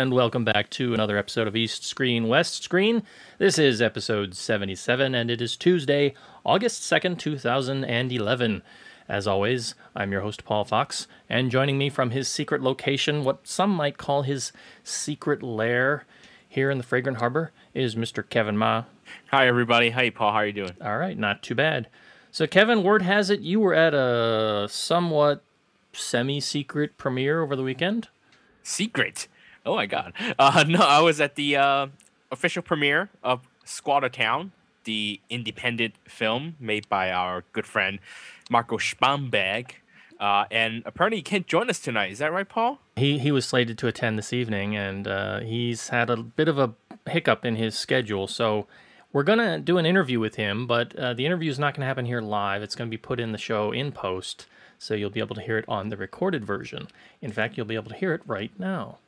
And welcome back to another episode of East Screen, West Screen. This is episode 77, and it is Tuesday, August 2nd, 2011. As always, I'm your host, Paul Fox, and joining me from his secret location, what some might call his secret lair here in the Fragrant Harbor, is Mr. Kevin Ma. Hi everybody. Hi Paul. How are you doing? All right, not too bad. So, Kevin, word has it you were at a somewhat semi secret premiere over the weekend? Secret. Oh my god. Uh, no, I was at the uh, official premiere of Squatter Town, the independent film made by our good friend Marco Sparmberg. Uh, and apparently he can't join us tonight. Is that right, Paul? He he was slated to attend this evening, and uh, he's had a bit of a hiccup in his schedule. So we're gonna do an interview with him, but uh, the interview is not gonna happen here live. It's gonna be put in the show in post, so you'll be able to hear it on the recorded version. In fact, you'll be able to hear it right now.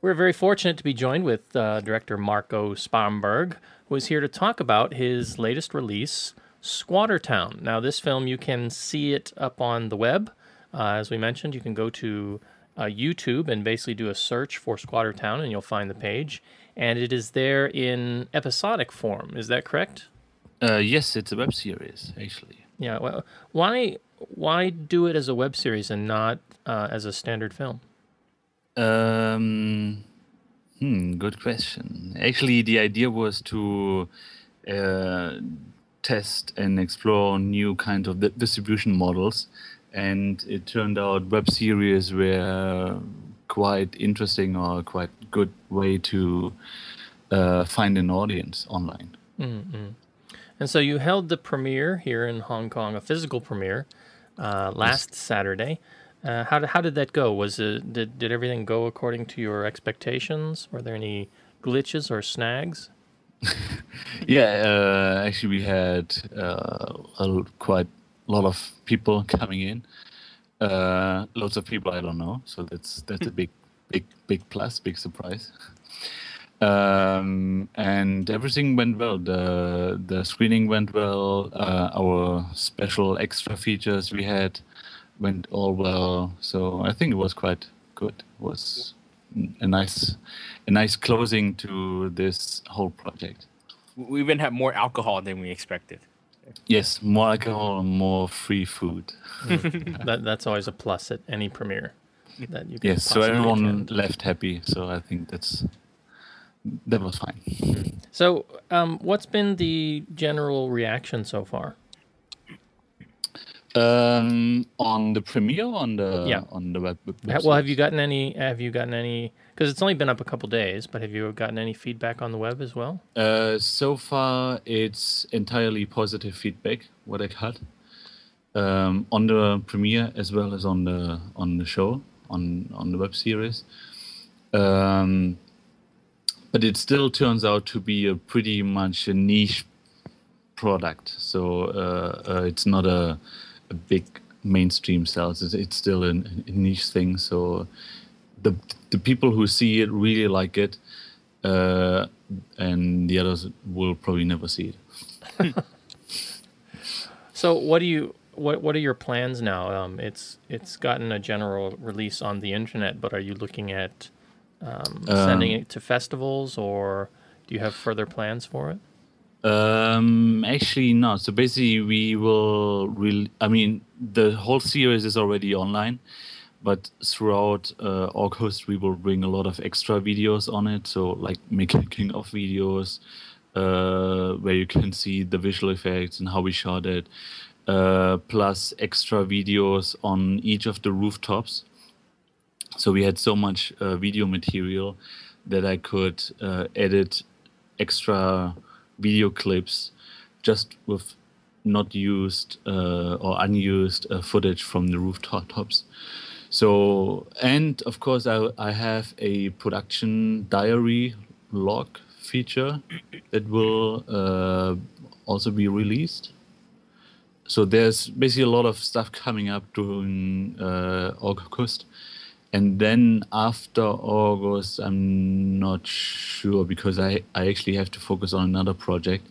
We're very fortunate to be joined with uh, director Marco Sparmberg, who is here to talk about his latest release, Squatter Town. Now, this film, you can see it up on the web. Uh, as we mentioned, you can go to uh, YouTube and basically do a search for Squatter Town, and you'll find the page. And it is there in episodic form. Is that correct? Uh, yes, it's a web series actually. Yeah. Well, why why do it as a web series and not uh, as a standard film? Um, hmm, good question. Actually, the idea was to uh, test and explore new kind of di- distribution models, and it turned out web series were quite interesting or quite good way to uh, find an audience online. Mm-hmm. And so you held the premiere here in Hong Kong, a physical premiere, uh, last Saturday. Uh, how, did, how did that go? Was it did, did everything go according to your expectations? Were there any glitches or snags? Yeah, uh, actually, we had uh, a quite a lot of people coming in. Uh, lots of people I don't know, so that's that's a big, big, big plus, big surprise. Um, and everything went well. The the screening went well. Uh, our special extra features we had went all well. So I think it was quite good. It was a nice, a nice closing to this whole project. We even had more alcohol than we expected. Yes, more alcohol, more free food. That, that's always a plus at any premiere. That you can Yes, so everyone attend. left happy. So I think that's that was fine. So, um, what's been the general reaction so far? Um, on the premiere, on the Yeah. on the web. Ha- Well, have you gotten any? Have you gotten any? Because it's only been up a couple days, but have you gotten any feedback on the web as well? Uh, so far, it's entirely positive feedback. What I got um, on the premiere as well as on the on the show on on the web series. Um, but it still turns out to be a pretty much a niche product. So uh, uh, it's not a, a big mainstream sales. It's, it's still a, a niche thing. So the the people who see it really like it, uh, and the others will probably never see it. So, what do you? What What are your plans now? Um, it's it's gotten a general release on the internet, but are you looking at um, sending it to festivals, or do you have further plans for it? Um, actually, not. So basically, we will. Re- I mean, the whole series is already online, but throughout uh, August, we will bring a lot of extra videos on it. So, like making of videos, uh, where you can see the visual effects and how we shot it, uh, plus extra videos on each of the rooftops. So we had so much uh, video material that I could uh, edit extra video clips just with not used uh, or unused uh, footage from the rooftops. So, and of course, I, I have a production diary log feature that will uh, also be released. So there's basically a lot of stuff coming up during uh, August. And then after August, I'm not sure because I, I actually have to focus on another project.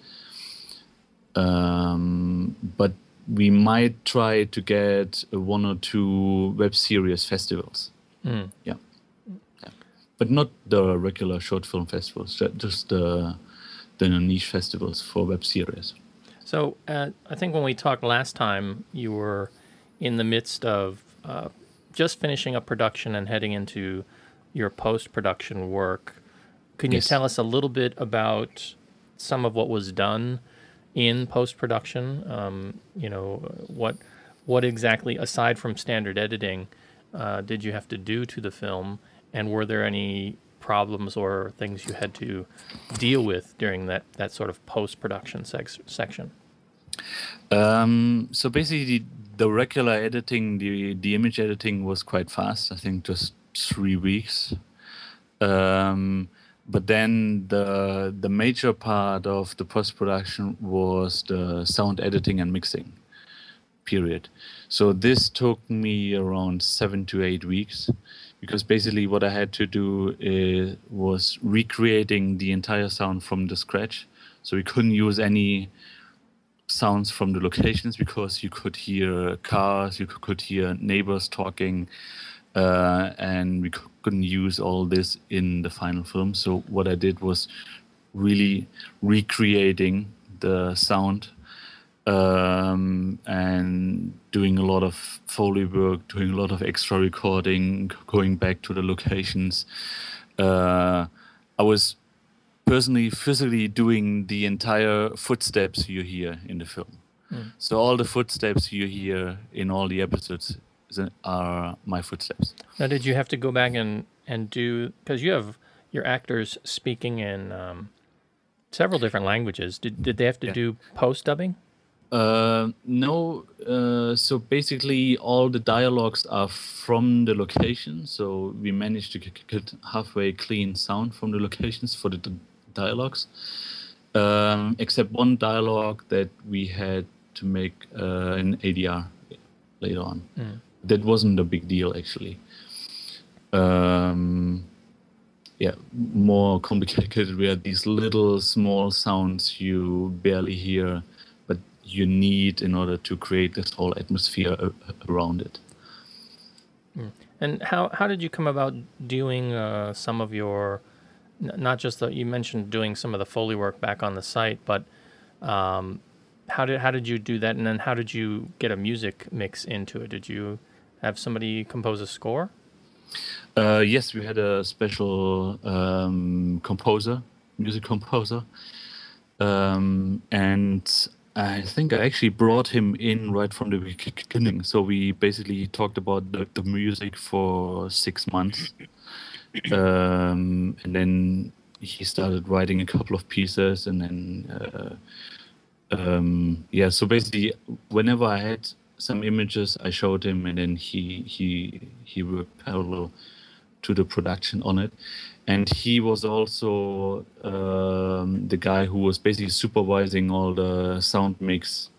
Um, but we might try to get one or two web series festivals. Mm. Yeah. yeah. But not the regular short film festivals, just the, the niche festivals for web series. So uh, I think when we talked last time, you were in the midst of uh, just finishing up production and heading into your post production work. Can you tell us a little bit about some of what was done in post production? Um, you know, what what exactly, aside from standard editing, uh, did you have to do to the film, and were there any problems or things you had to deal with during that, that sort of post production sex- section? Um, so basically, the, regular editing, the the image editing was quite fast. I think just three weeks. Um, but then the the major part of the post production was the sound editing and mixing. Period. So this took me around seven to eight weeks, because basically what I had to do is, was recreating the entire sound from the scratch. So we couldn't use any sounds from the locations because you could hear cars, you could, hear neighbors talking, uh, and we couldn't use all this in the final film. So what I did was really recreating the sound um, and doing a lot of foley work, doing a lot of extra recording, going back to the locations. Uh, I was personally physically doing the entire footsteps you hear in the film. So all the footsteps you hear in all the episodes are my footsteps. Now, did you have to go back and and do because you have your actors speaking in um, several different languages? Did did they have to Yeah. do post dubbing? Uh, no, uh, so basically all the dialogues are from the location. So we managed to get halfway clean sound from the locations for the dialogues, um, except one dialogue that we had to make uh, in ADR later on. That wasn't a big deal actually. Um, yeah, more complicated. We had these little small sounds you barely hear, but you need in order to create this whole atmosphere around it. And how how did you come about doing uh, some of your not just that you mentioned doing some of the foley work back on the site, but um, how did how did you do that? And then how did you get a music mix into it? Did you have somebody compose a score? Uh, yes, we had a special um, composer, music composer, um, and I think I actually brought him in right from the beginning. So we basically talked about the, the music for six months, um, and then he started writing a couple of pieces, and then uh, um, yeah. So basically, whenever I had some images, I showed him, and then he he he worked parallel to the production on it. And he was also um, the guy who was basically supervising all the sound mix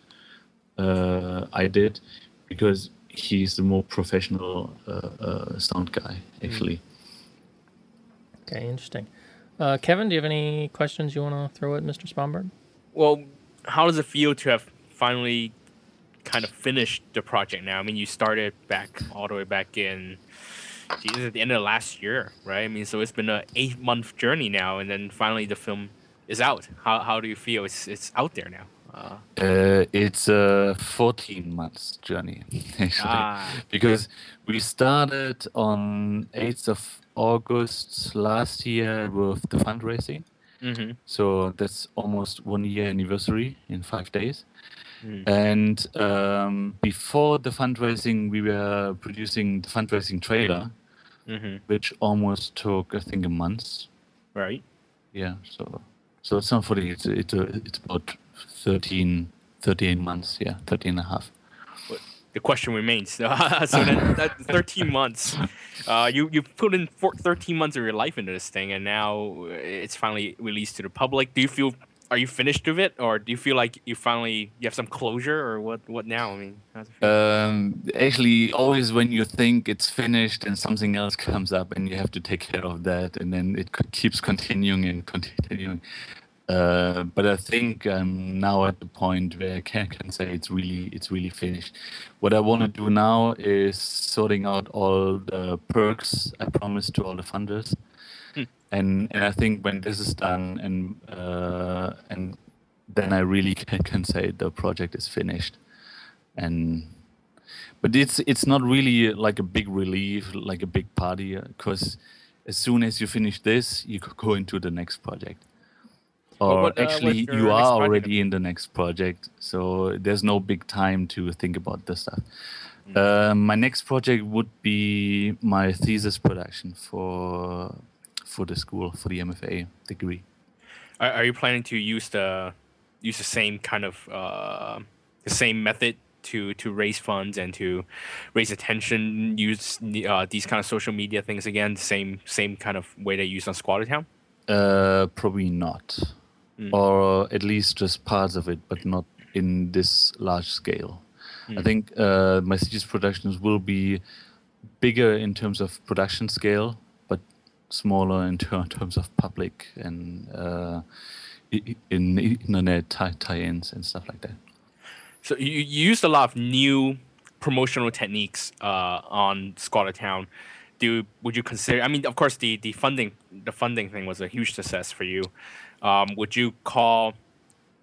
uh, I did because he's the more professional uh, uh, sound guy, actually. Okay, interesting. Uh, Kevin, do you have any questions you want to throw at Mr. Sparmberg? Well, how does it feel to have finally kind of finished the project now? I mean, you started back all the way back in, Jesus, at the end of last year, right? I mean, so it's been an eight month journey now, and then finally the film is out. How how do you feel? It's it's out there now. Uh, Uh, it's a 14 months journey, actually, Ah. because we started on 8th of August last year with the fundraising. hmm So that's almost one year anniversary in five days. And um, before the fundraising, we were producing the fundraising trailer, Mhm. which almost took, I think, a month. Right. Yeah, so so it's not 40, it's, it's, it's about 13, 13 months, yeah, 13 and a half. The question remains. so then, that 13 months, uh, you you put in four, 13 months of your life into this thing, and now it's finally released to the public. Do you feel? Are you finished with it, or do you feel like you finally you have some closure, or what? What now? I mean? Um, actually, always when you think it's finished and something else comes up and you have to take care of that, and then it keeps continuing and continuing. Uh, but I think I'm now at the point where I can, can say it's really it's really finished. What I want to do now is sorting out all the perks I promised to all the funders, and and I think when this is done and uh, and then I really can, can say the project is finished, and but it's it's not really like a big relief, like a big party, because as soon as you finish this, you go into the next project. Or what, uh, actually, you are already in the next project, so there's no big time to think about this stuff. Mm. Uh, my next project would be my thesis production for for the school for the MFA degree. Are, are you planning to use the use the same kind of uh, the same method to to raise funds and to raise attention? Use uh, these kind of social media things again? Same same kind of way they use on Squatter Town. Uh, probably not, or at least just parts of it, but not in this large scale. I think uh, my thesis productions will be bigger in terms of production scale, but smaller in ter- terms of public and uh, in internet tie- tie-ins and stuff like that. So you, you used a lot of new promotional techniques uh, on Squatter Town. Do would you consider? I mean, of course, the the funding the funding thing was a huge success for you. Um, would you call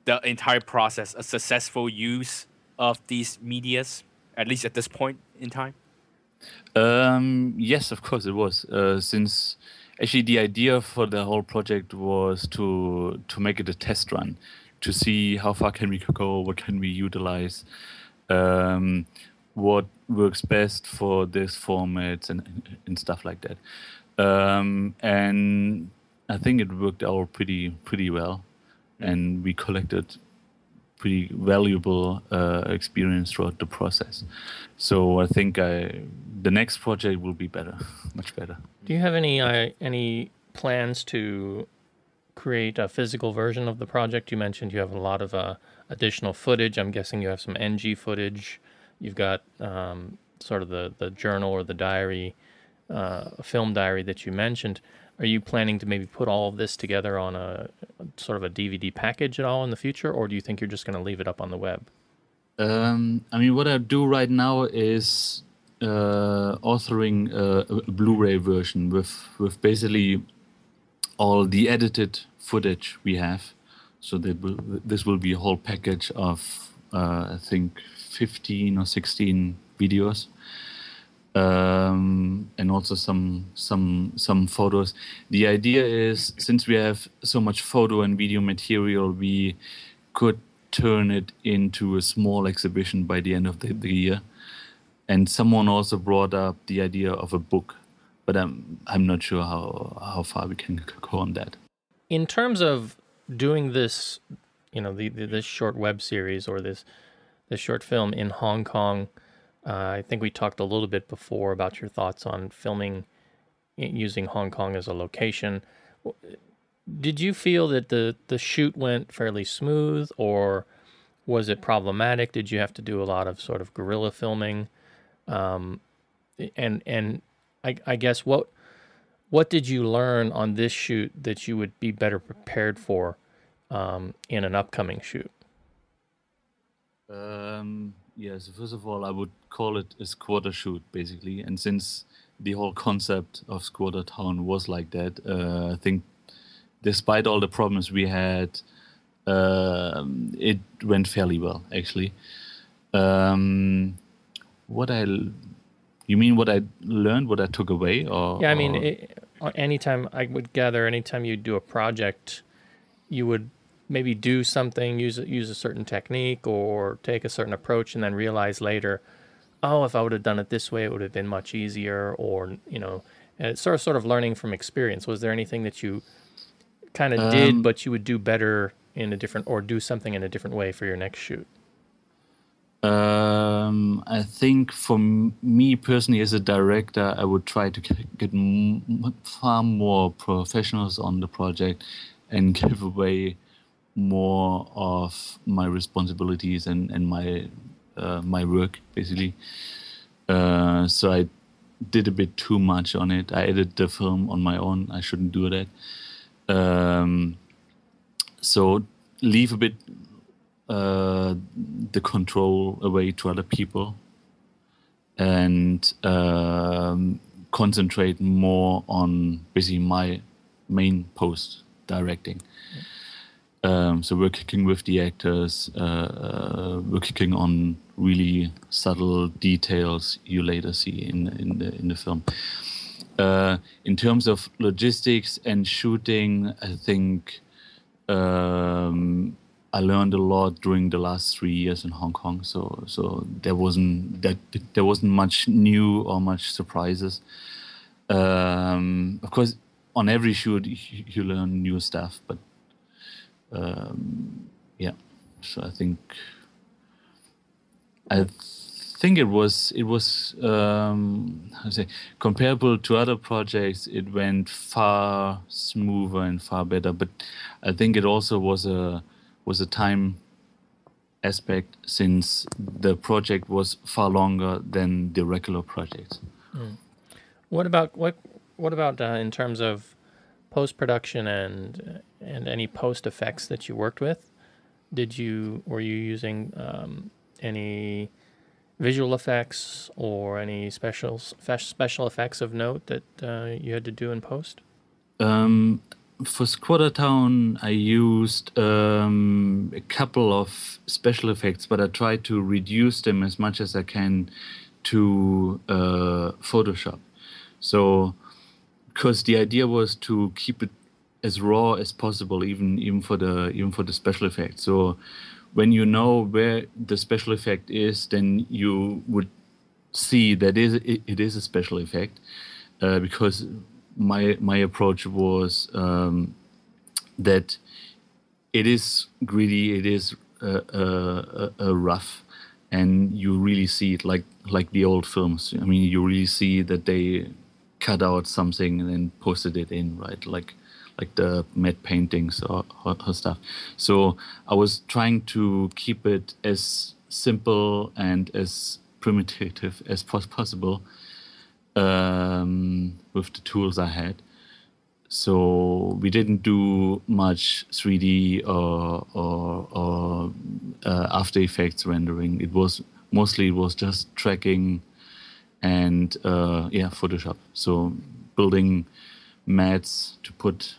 the entire process a successful use of these medias, at least at this point in time? Um, yes, of course it was. Uh, since actually the idea for the whole project was to to make it a test run, to see how far can we go, what can we utilize, um, what works best for this format and and stuff like that. Um, and I think it worked out pretty pretty well, and we collected pretty valuable uh, experience throughout the process. So I think I, the next project will be better, much better. Do you have any uh, any plans to create a physical version of the project? You mentioned you have a lot of uh, additional footage. I'm guessing you have some NG footage. You've got um, sort of the the journal or the diary, uh, film diary that you mentioned. Are you planning to maybe put all of this together on a sort of a DVD package at all in the future, or do you think you're just going to leave it up on the web? Um, I mean, what I do right now is uh, authoring a, a Blu-ray version with with basically all the edited footage we have. So that will, this will be a whole package of uh, I think 15 or 16 videos. Um, and also some some some photos. The idea is since we have so much photo and video material, we could turn it into a small exhibition by the end of the, the year. And someone also brought up the idea of a book, but I'm I'm not sure how how far we can go on that. in terms of doing this, you know, the, the this short web series or this this short film in Hong Kong, uh, I think we talked a little bit before about your thoughts on filming using Hong Kong as a location. Did you feel that the the shoot went fairly smooth, or was it problematic? Did you have to do a lot of sort of guerrilla filming? Um, and and I, I guess what what did you learn on this shoot that you would be better prepared for um, in an upcoming shoot? Um, yes, first of all, I would call it a squatter shoot, basically. And since the whole concept of Squatter Town was like that, uh, I think despite all the problems we had, um, it went fairly well, actually. Um, what I, you mean what I learned, what I took away, or Yeah, I mean, or- it, anytime I would gather, anytime you do a project, you would maybe do something, use a- use a certain technique, or take a certain approach, and then realize later, oh, if I would have done it this way, it would have been much easier, or you know, and it's sort of sort of learning from experience. Was there anything that you kind of did, Um, but you would do better in a different, or do something in a different way for your next shoot? Um, I think for m- me personally, as a director, I would try to get far more professionals on the project and give away more of my responsibilities and and my uh, my work basically. Uh, so I did a bit too much on it. I edited the film on my own. I shouldn't do that. Um, so leave a bit uh, the control away to other people and um, concentrate more on basically my main post directing. Um, so we're kicking with the actors. Uh, uh, we're kicking on really subtle details you later see in in the in the film. Uh, in terms of logistics and shooting, I think um, I learned a lot during the last three years in Hong Kong. So so there wasn't that there wasn't much new or much surprises. Um, of course, on every shoot you, you learn new stuff, but um, yeah. So I think I think it was it was um, say comparable to other projects. It went far smoother and far better, but I think it also was a was a time aspect since the project was far longer than the regular projects. What about what what about uh, in terms of post production and and any post effects that you worked with? Did you were you using um, any visual effects or any special special effects of note that uh, you had to do in post? Um, for Squatter Town, I used um, a couple of special effects, but I tried to reduce them as much as I can to uh, Photoshop. So, because the idea was to keep it as raw as possible, even even for the even for the special effects. So, when you know where the special effect is, then you would see that is it, it is a special effect, uh, because my my approach was um, that it is gritty, it is uh, uh, uh, rough, and you really see it like like the old films. I mean, you really see that they cut out something and then posted it in, right? Like like the matte paintings or, or stuff. So I was trying to keep it as simple and as primitive as possible um, with the tools I had. So we didn't do much 3D or or, or uh, After Effects rendering. It was mostly it was just tracking and uh, yeah Photoshop. So building mattes to put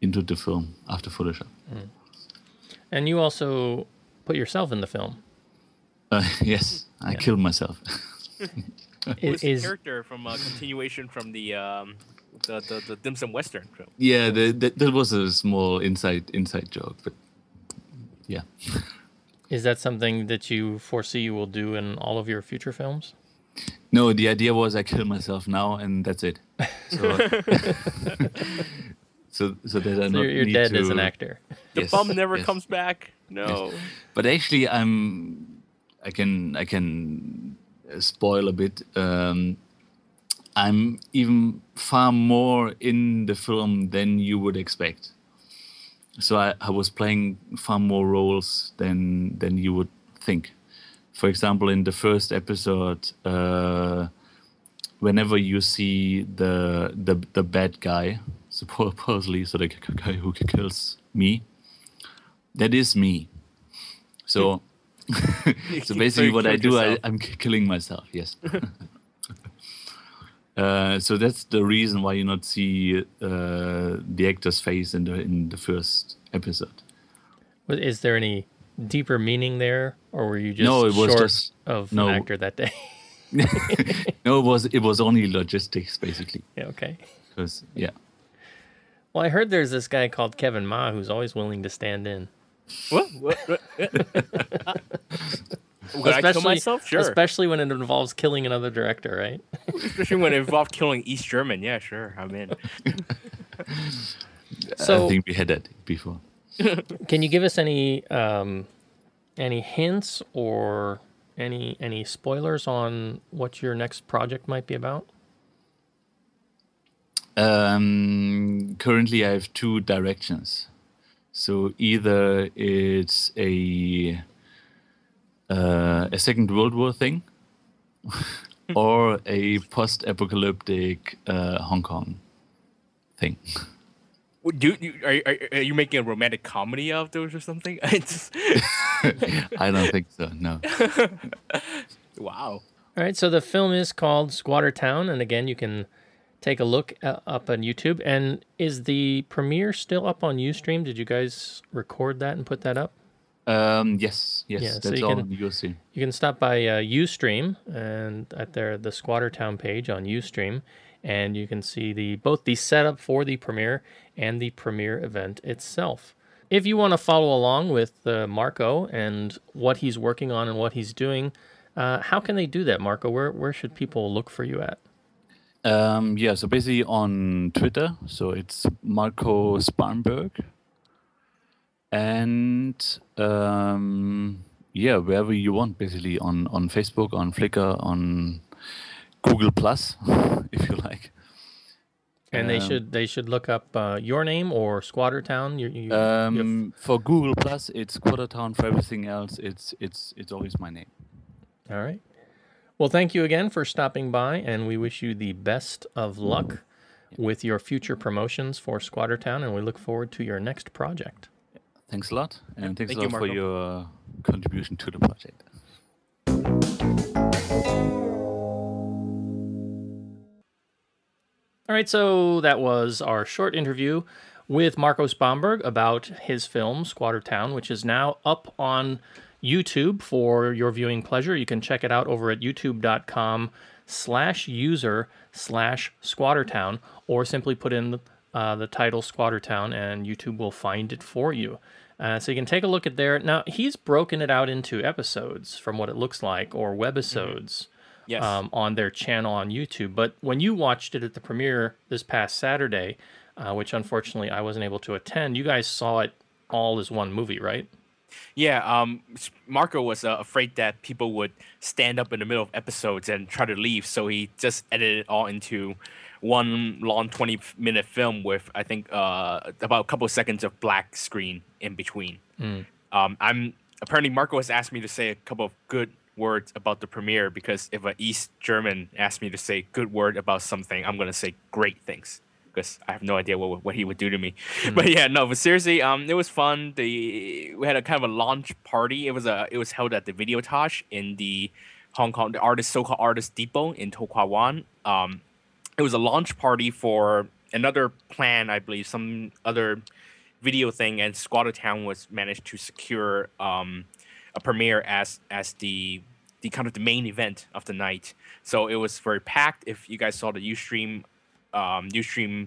into the film after Photoshop. And you also put yourself in the film. Uh, yes, I killed myself. Who's the Is character from a continuation from the um, the, the the dim sum western film? yeah, the, the, that was a small inside inside joke, but yeah. is that something that you foresee you will do in all of your future films? No, the idea was I kill myself now, and that's it. So, so, so that I So not you're, you're need dead as an actor. The Yes, bum never yes. comes back. No. But actually, I'm. I can I can uh, spoil a bit. Um, I'm even far more in the film than you would expect. So I, I was playing far more roles than than you would think. For example, in the first episode, uh, whenever you see the the the bad guy, supposedly, so the guy who kills me, that is me. So, so basically, what I do, I, yourself. I'm killing myself. Yes. uh, so that's the reason why you not see uh, the actor's face in the in the first episode. Is there any deeper meaning there, or were you just No, it was short just- of no. an actor that day? no, it was it was only logistics basically. yeah, okay. Because yeah, Well, I heard there's this guy called Kevin Ma who's always willing to stand in. What? what, what? Would I kill myself? Sure. Especially when it involves killing another director, right? Especially when it involved killing East German. Yeah, sure. I'm in. So- I think we had that before. Can you give us any um, any hints or any any spoilers on what your next project might be about? Um, currently, I have two directions. So either it's a uh, a Second World War thing, or a post-apocalyptic uh, Hong Kong thing. Would Do you, are, are, are you making a romantic comedy out of those or something? It's- I don't think so. No. wow. All right, so the film is called Squatter Town, and again, you can take a look uh, up on YouTube. And is the premiere still up on UStream? Did you guys record that and put that up? Um, yes. Yes. Yeah, so that's you all can- on USC. You can stop by uh, UStream and at their the Squatter Town page on UStream, and you can see the both the setup for the premiere and the premiere event itself. If you want to follow along with uh, Marco and what he's working on and what he's doing, uh, how can they do that, Marco? Where where should people look for you at? Um, yeah, so basically on Twitter, so it's Marco Sparmberg. And um, yeah, wherever you want, basically on, on Facebook, on Flickr, on Google Plus, if you like. And they Um, should they should look up uh, your name or Squatter Town. You, you, you have- Um, for Google Plus, it's Squattertown. For everything else, it's it's it's always my name. All right. Well, thank you again for stopping by, and we wish you the best of luck with your future promotions for Squatter Town, and we look forward to your next project. Thanks a lot, and thanks thank a you, lot for your uh, contribution to the project. All right, so that was our short interview with Marco Sparmberg about his film Squatter Town, which is now up on YouTube for your viewing pleasure. You can check it out over at youtube.com slash user slash squattertown or simply put in uh, the title Squattertown and YouTube will find it for you. Uh, so you can take a look at there. Now, he's broken it out into episodes from what it looks like or webisodes Yes. um, on their channel on YouTube. But when you watched it at the premiere this past Saturday, uh, which unfortunately I wasn't able to attend, you guys saw it all as one movie, right? Yeah, um, Marco was uh, afraid that people would stand up in the middle of episodes and try to leave, so he just edited it all into one long 20 minute film with, I think, uh, about a couple of seconds of black screen in between. Um, I'm apparently Marco has asked me to say a couple of good words about the premiere because if an East German asked me to say good word about something, I'm gonna say great things because I have no idea what what he would do to me. But yeah, no, but seriously, um, it was fun. The we had a kind of a launch party. It was a it was held at the Videotage in the Hong Kong, the artist so-called artist depot in To Kwa Wan. Um, it was a launch party for another plan, I believe, some other video thing, and Squatter Town was managed to secure um, a premiere as as the the kind of the main event of the night. So it was very packed. If you guys saw the UStream, um, UStream,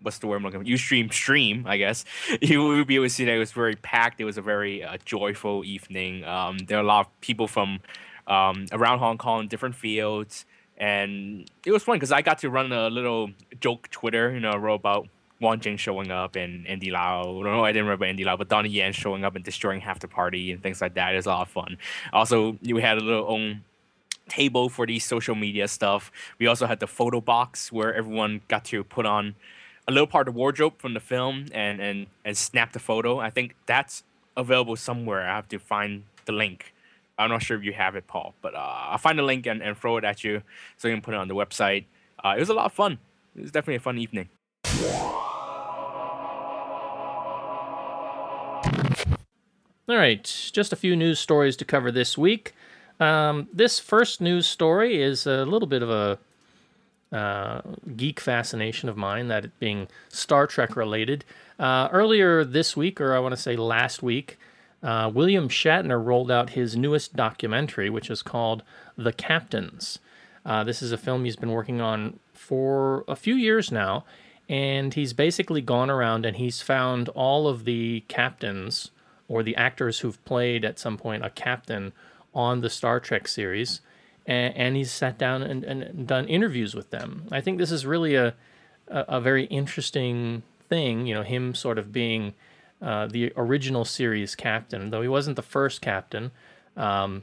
what's the word I'm looking for? UStream stream, I guess you would be able to see that it was very packed. It was a very uh, joyful evening. Um, there are a lot of people from um, around Hong Kong, different fields, and it was fun because I got to run a little joke Twitter, you know, about Wong Jing showing up and Andy Lau. No, I don't know I didn't remember Andy Lau, but Donnie Yen showing up and destroying half the party and things like that is a lot of fun. Also, we had a little own table for the social media stuff. We also had the photo box where everyone got to put on a little part of wardrobe from the film and and and snap the photo. I think that's available somewhere. I have to find the link. I'm not sure if you have it, Paul, but uh, I'll find the link and, and throw it at you so you can put it on the website. Uh, it was a lot of fun. It was definitely a fun evening. All right, just a few news stories to cover this week. Um, this first news story is a little bit of a uh, geek fascination of mine, that it being Star Trek related. Uh, earlier this week, or I want to say last week, uh, William Shatner rolled out his newest documentary, which is called The Captains. Uh, this is a film he's been working on for a few years now, and he's basically gone around and he's found all of the captains or the actors who've played at some point a captain on the Star Trek series, and, and he's sat down and, and done interviews with them. I think this is really a, a, a very interesting thing. You know, him sort of being uh, the original series captain, though he wasn't the first captain. Um,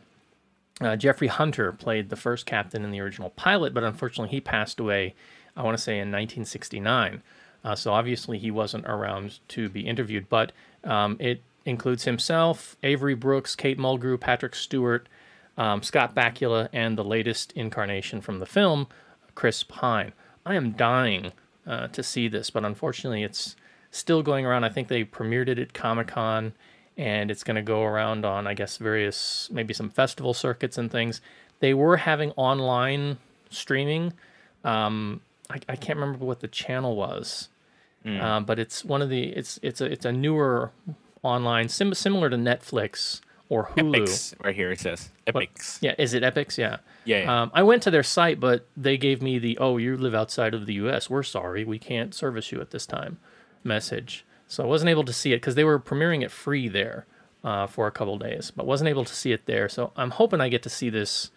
uh, Jeffrey Hunter played the first captain in the original pilot, but unfortunately he passed away, I want to say in 1969. Uh, so obviously he wasn't around to be interviewed, but um, it includes himself, Avery Brooks, Kate Mulgrew, Patrick Stewart, um, Scott Bakula, and the latest incarnation from the film, Chris Pine. I am dying uh, to see this, but unfortunately it's still going around. I think they premiered it at Comic Con and it's going to go around on, I guess, various maybe some festival circuits and things. They were having online streaming. Um, I, I, can't remember what the channel was, mm. um, but it's one of the it's it's a it's a newer online sim- similar to Netflix or Hulu. Epix, right here it says. What? Yeah, is it Epix? Yeah. Yeah. yeah. Um, I went to their site, but they gave me the "Oh, you live outside of the U.S. We're sorry, we can't service you at this time" message. So I wasn't able to see it because they were premiering it free there uh, for a couple days, but wasn't able to see it there. So I'm hoping I get to see this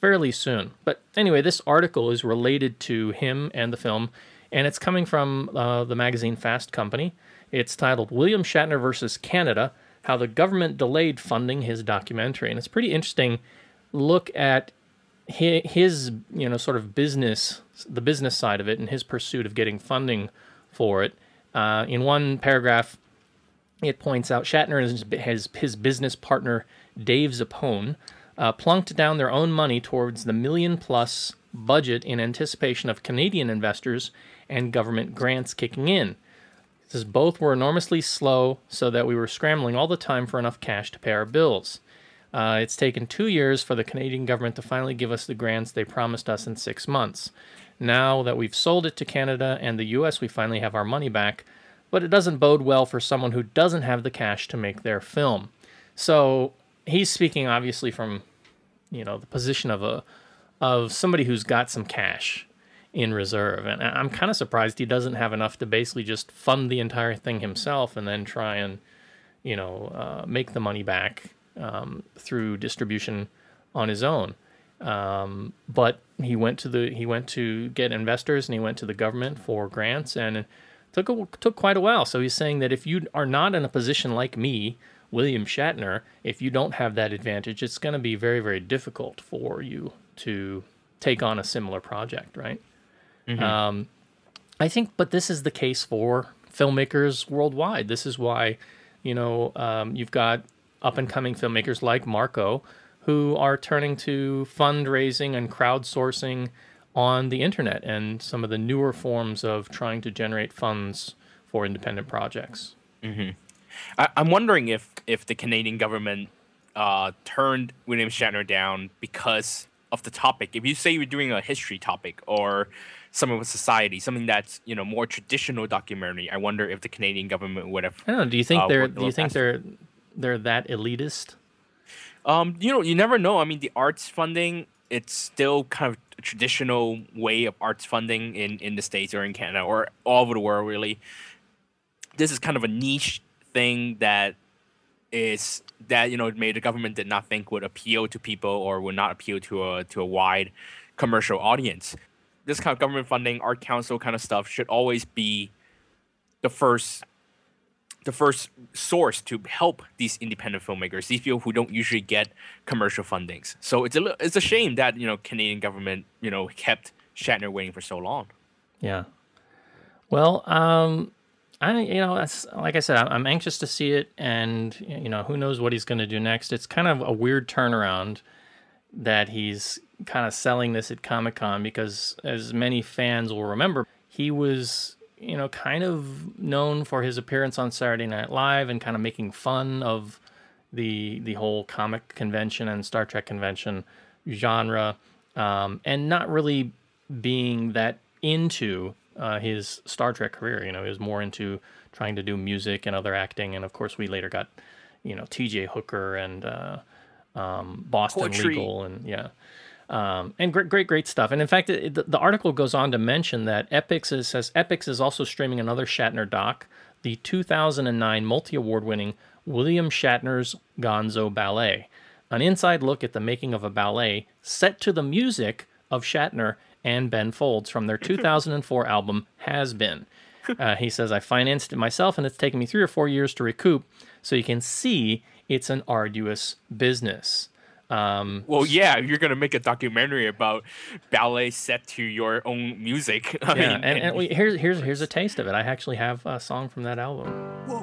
fairly soon. But anyway, this article is related to him and the film, and it's coming from uh, the magazine Fast Company. It's titled William Shatner versus Canada How the Government Delayed Funding His Documentary. And it's pretty interesting look at his, you know, sort of business, the business side of it, and his pursuit of getting funding for it. Uh, in one paragraph, it points out Shatner and his, his business partner Dave Zappone uh, plunked down their own money towards the million plus budget in anticipation of Canadian investors and government grants kicking in. Says both were enormously slow, so that we were scrambling all the time for enough cash to pay our bills. Uh, it's taken two years for the Canadian government to finally give us the grants they promised us in six months. Now that we've sold it to Canada and the US, we finally have our money back, but it doesn't bode well for someone who doesn't have the cash to make their film. So he's speaking obviously from, you know, the position of a of somebody who's got some cash in reserve, and I'm kind of surprised he doesn't have enough to basically just fund the entire thing himself and then try and, you know, uh, make the money back um, through distribution on his own. Um, but he went to the he went to get investors and he went to the government for grants and took a, took quite a while. So he's saying that if you are not in a position like me, William Shatner, if you don't have that advantage, it's going to be very very difficult for you to take on a similar project, right? Mm-hmm. Um, I think, but this is the case for filmmakers worldwide. This is why, you know, um, you've got up and coming filmmakers like Marco who are turning to fundraising and crowdsourcing on the internet and some of the newer forms of trying to generate funds for independent projects. Mm-hmm. I, am wondering if if the Canadian government uh, turned William Shatner down because of the topic. If you say you're doing a history topic or something with society, something that's you know more traditional documentary, I wonder if the Canadian government would have. I don't know. Do you think uh, they're Do you think they're they're that elitist? Um, you know, you never know. I mean, the arts funding, it's still kind of a traditional way of arts funding in, in the States or in Canada or all over the world, really. This is kind of a niche thing that is that, you know, maybe the government did not think would appeal to people or would not appeal to a, to a wide commercial audience. This kind of government funding, art council kind of stuff should always be the first the first source to help these independent filmmakers, these people who don't usually get commercial fundings. So it's a it's a shame that you know Canadian government you know kept Shatner waiting for so long. Yeah. Well, um, I you know that's like I said, I'm anxious to see it, and you know who knows what he's going to do next. It's kind of a weird turnaround that he's kind of selling this at Comic Con because, as many fans will remember, he was you know, kind of known for his appearance on Saturday Night Live and kind of making fun of the the whole comic convention and Star Trek convention genre, um, and not really being that into uh, his Star Trek career. You know, he was more into trying to do music and other acting, and of course, we later got you know T.J. Hooker and uh, um, Boston Poetry. Legal, and yeah. Um, and great, great, great stuff. And in fact, it, the, the article goes on to mention that Epix is, says Epix is also streaming another Shatner doc, the 2009 multi-award-winning William Shatner's Gonzo Ballet, an inside look at the making of a ballet set to the music of Shatner and Ben Folds from their 2004 album Has Been. Uh, he says, I financed it myself and it's taken me three or four years to recoup. So you can see it's an arduous business. Um, Well, yeah, you're gonna make a documentary about ballet set to your own music. I yeah, mean, and, and we, here's here's here's a taste of it. I actually have a song from that album. whoa.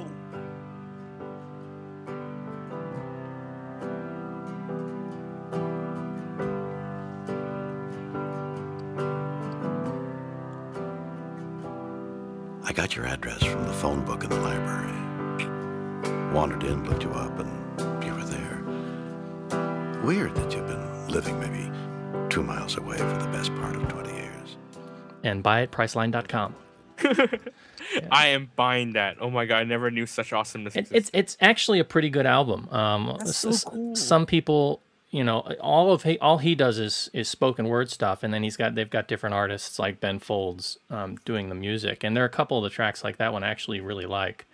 Got your address from the phone book in the library. Wandered in, looked you up, and you were there. Weird that you've been living maybe two miles away for the best part of 20 years. And buy it priceline.com. I am buying that. Oh my god, I never knew such awesomeness. It, existed. it's it's actually a pretty good album. Um, That's so s- s- cool. Some people, you know, all of he all he does is is spoken word stuff, and then he's got they've got different artists like Ben Folds um, doing the music, and there are a couple of the tracks like that one I actually really like.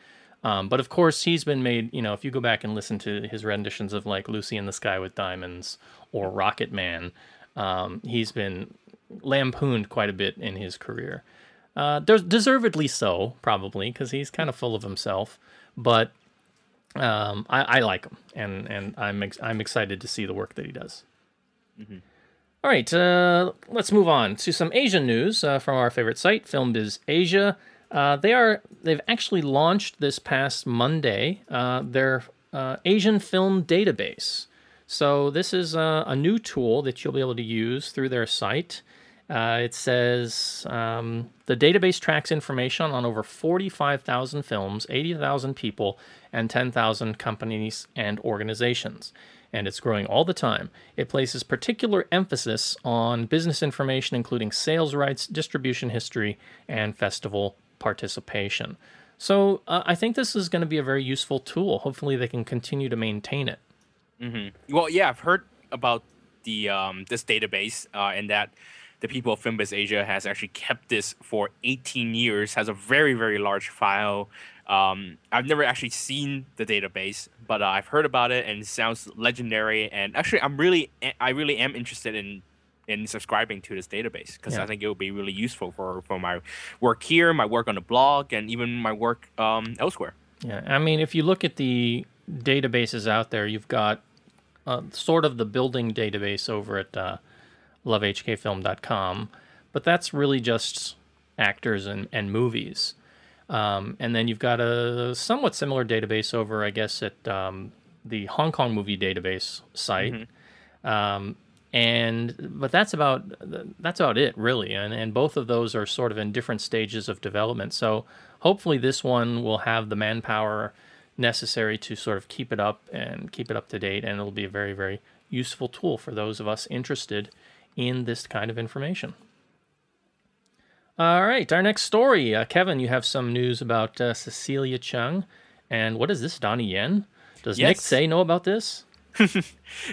Um, but of course, he's been made. You know, if you go back and listen to his renditions of like "Lucy in the Sky with Diamonds" or "Rocket Man," um, he's been lampooned quite a bit in his career. Uh, des- deservedly so, probably, because he's kind of full of himself. But um, I, I like him, and and I'm ex- I'm excited to see the work that he does. All right, uh, let's move on to some Asian news uh, from our favorite site, Film Biz Asia. Uh, they are they've actually launched this past Monday uh, their uh, Asian film database. So this is a, a new tool that you'll be able to use through their site. Uh, it says um, the database tracks information on over 45,000 films, 80,000 people, and 10,000 companies and organizations. And it's growing all the time. It places particular emphasis on business information, including sales rights, distribution history, and festival participation. So uh, I think this is going to be a very useful tool. Hopefully, they can continue to maintain it. Well, yeah, I've heard about the um, this database uh, and that the people of Filmbase Asia has actually kept this for 18 years. Has a very very large file. Um, I've never actually seen the database, but uh, I've heard about it and it sounds legendary. And actually, I'm really I really am interested in in subscribing to this database because Yeah. I think it will be really useful for for my work here, my work on the blog, and even my work um, elsewhere. Yeah, I mean, if you look at the databases out there, you've got uh, sort of the building database over at uh, lovehkfilm.com, but that's really just actors and, and movies. Um, and then you've got a somewhat similar database over, I guess, at um, the Hong Kong movie database site. Um, and but that's about that's about it really and and both of those are sort of in different stages of development so hopefully this one will have the manpower necessary to sort of keep it up and keep it up to date and it'll be a very very useful tool for those of us interested in this kind of information. All right our next story. Uh, kevin you have some news about uh, Cecilia Cheung. And what is this donnie yen? Does Nick Tse know about this?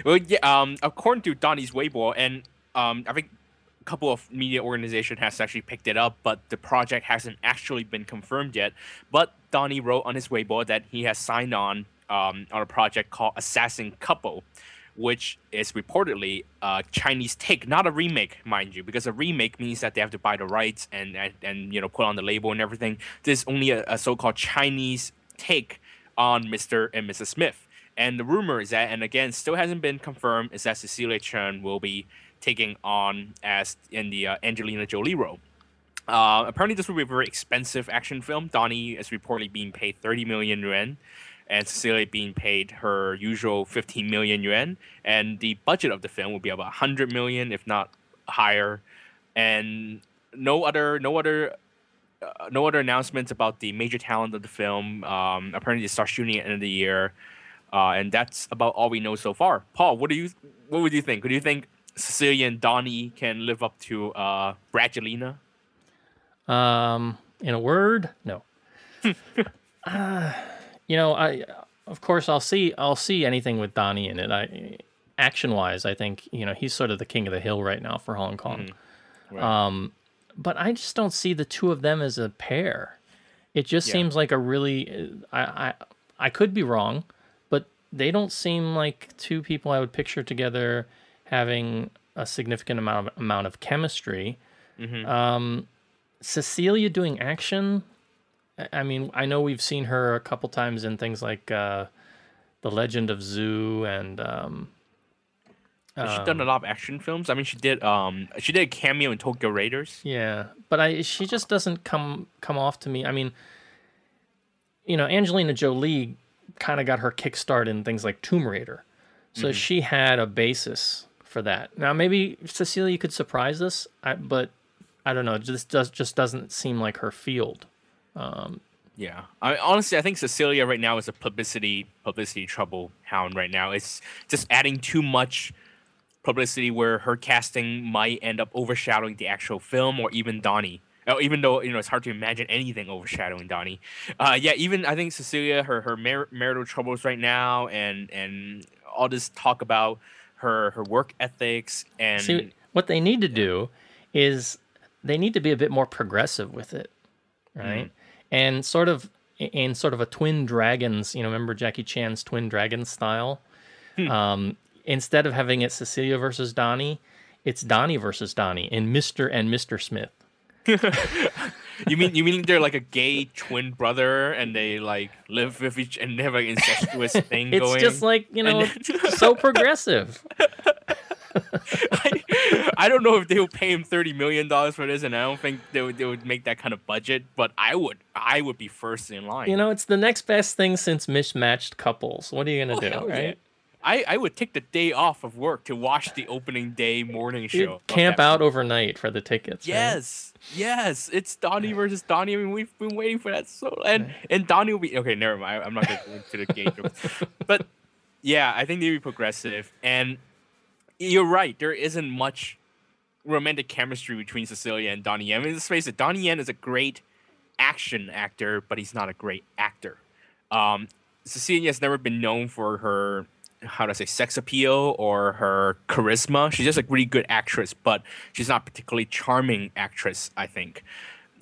Well, yeah. Um, according to Donnie's Weibo, and um, I think a couple of media organization has actually picked it up, but the project hasn't actually been confirmed yet. But Donnie wrote on his Weibo that he has signed on um, on a project called Assassin Couple, which is reportedly a Chinese take, not a remake, mind you, because a remake means that they have to buy the rights and and, and you know put on the label and everything. This is only a, a so-called Chinese take on Mr. and Mrs. Smith. And the rumor is that, and again, still hasn't been confirmed, is that Cecilia Cheung will be taking on as in the uh, Angelina Jolie role. Uh, apparently, this will be a very expensive action film. Donnie is reportedly being paid 30 million yuan, and Cecilia being paid her usual 15 million yuan. And the budget of the film will be about 100 million, if not higher. And no other, no other uh, no other announcements about the major talent of the film. Um, apparently, they start shooting at the end of the year, uh, and that's about all we know so far. Paul, what do you what would you think? Would you think Cecilia and Donnie can live up to uh, Brangelina? Um, in a word, no. uh, you know, I of course I'll see I'll see anything with Donnie in it. I action wise, I think you know he's sort of the king of the hill right now for Hong Kong. Right. Um, but I just don't see the two of them as a pair. It just Yeah. seems like a really I, I I could be wrong, but they don't seem like two people I would picture together having a significant amount of amount of chemistry. Um, Cecilia doing action. I- mean, I know we've seen her a couple times in things like uh, The Legend of Zu and um, She's done a lot of action films. I mean, she did um she did a cameo in Tokyo Raiders. Yeah, but I she just doesn't come come off to me. I mean, you know, Angelina Jolie kind of got her kickstart in things like Tomb Raider, so she had a basis for that. Now maybe Cecilia could surprise us, I, but I don't know. This just does just doesn't seem like her field. Yeah, I honestly I think Cecilia right now is a publicity publicity trouble hound right now. It's just adding too much publicity where her casting might end up overshadowing the actual film or even Donnie. Oh, even though you know it's hard to imagine anything overshadowing Donnie. Uh, yeah, even I think Cecilia her her mar- marital troubles right now and and all this talk about her her work ethics and See, what they need to do is they need to be a bit more progressive with it, right? And sort of in sort of a Twin Dragons, you know, remember Jackie Chan's Twin Dragons style? Um, instead of having it Cecilia versus Donnie, it's Donnie versus Donnie in Mr. and Mr. Smith. You mean you mean they're like a gay twin brother and they like live with each and they have like incestuous thing It's going? It's just like, you know, And so progressive. I, I don't know if they would pay him thirty million dollars for this, and I don't think they would they would make that kind of budget. But I would I would be first in line. You know, it's the next best thing since mismatched couples. What are you going to oh, do, Oh, Hell yeah. right? I, I would take the day off of work to watch the opening day morning show. You'd camp out overnight for the tickets. right? Yes, yes, it's Donnie versus Donnie. I mean, we've been waiting for that so, and and Donnie will be okay. Never mind. I'm not going to go into the gay jokes, but yeah, I think they'd be progressive. And you're right. There isn't much romantic chemistry between Cecilia and Donnie Yen. I mean, let's face it. Donnie Yen is a great action actor, but he's not a great actor. Um, Cecilia has never been known for her how I say sex appeal or her charisma. She's just a really good actress, but she's not particularly charming actress. I think.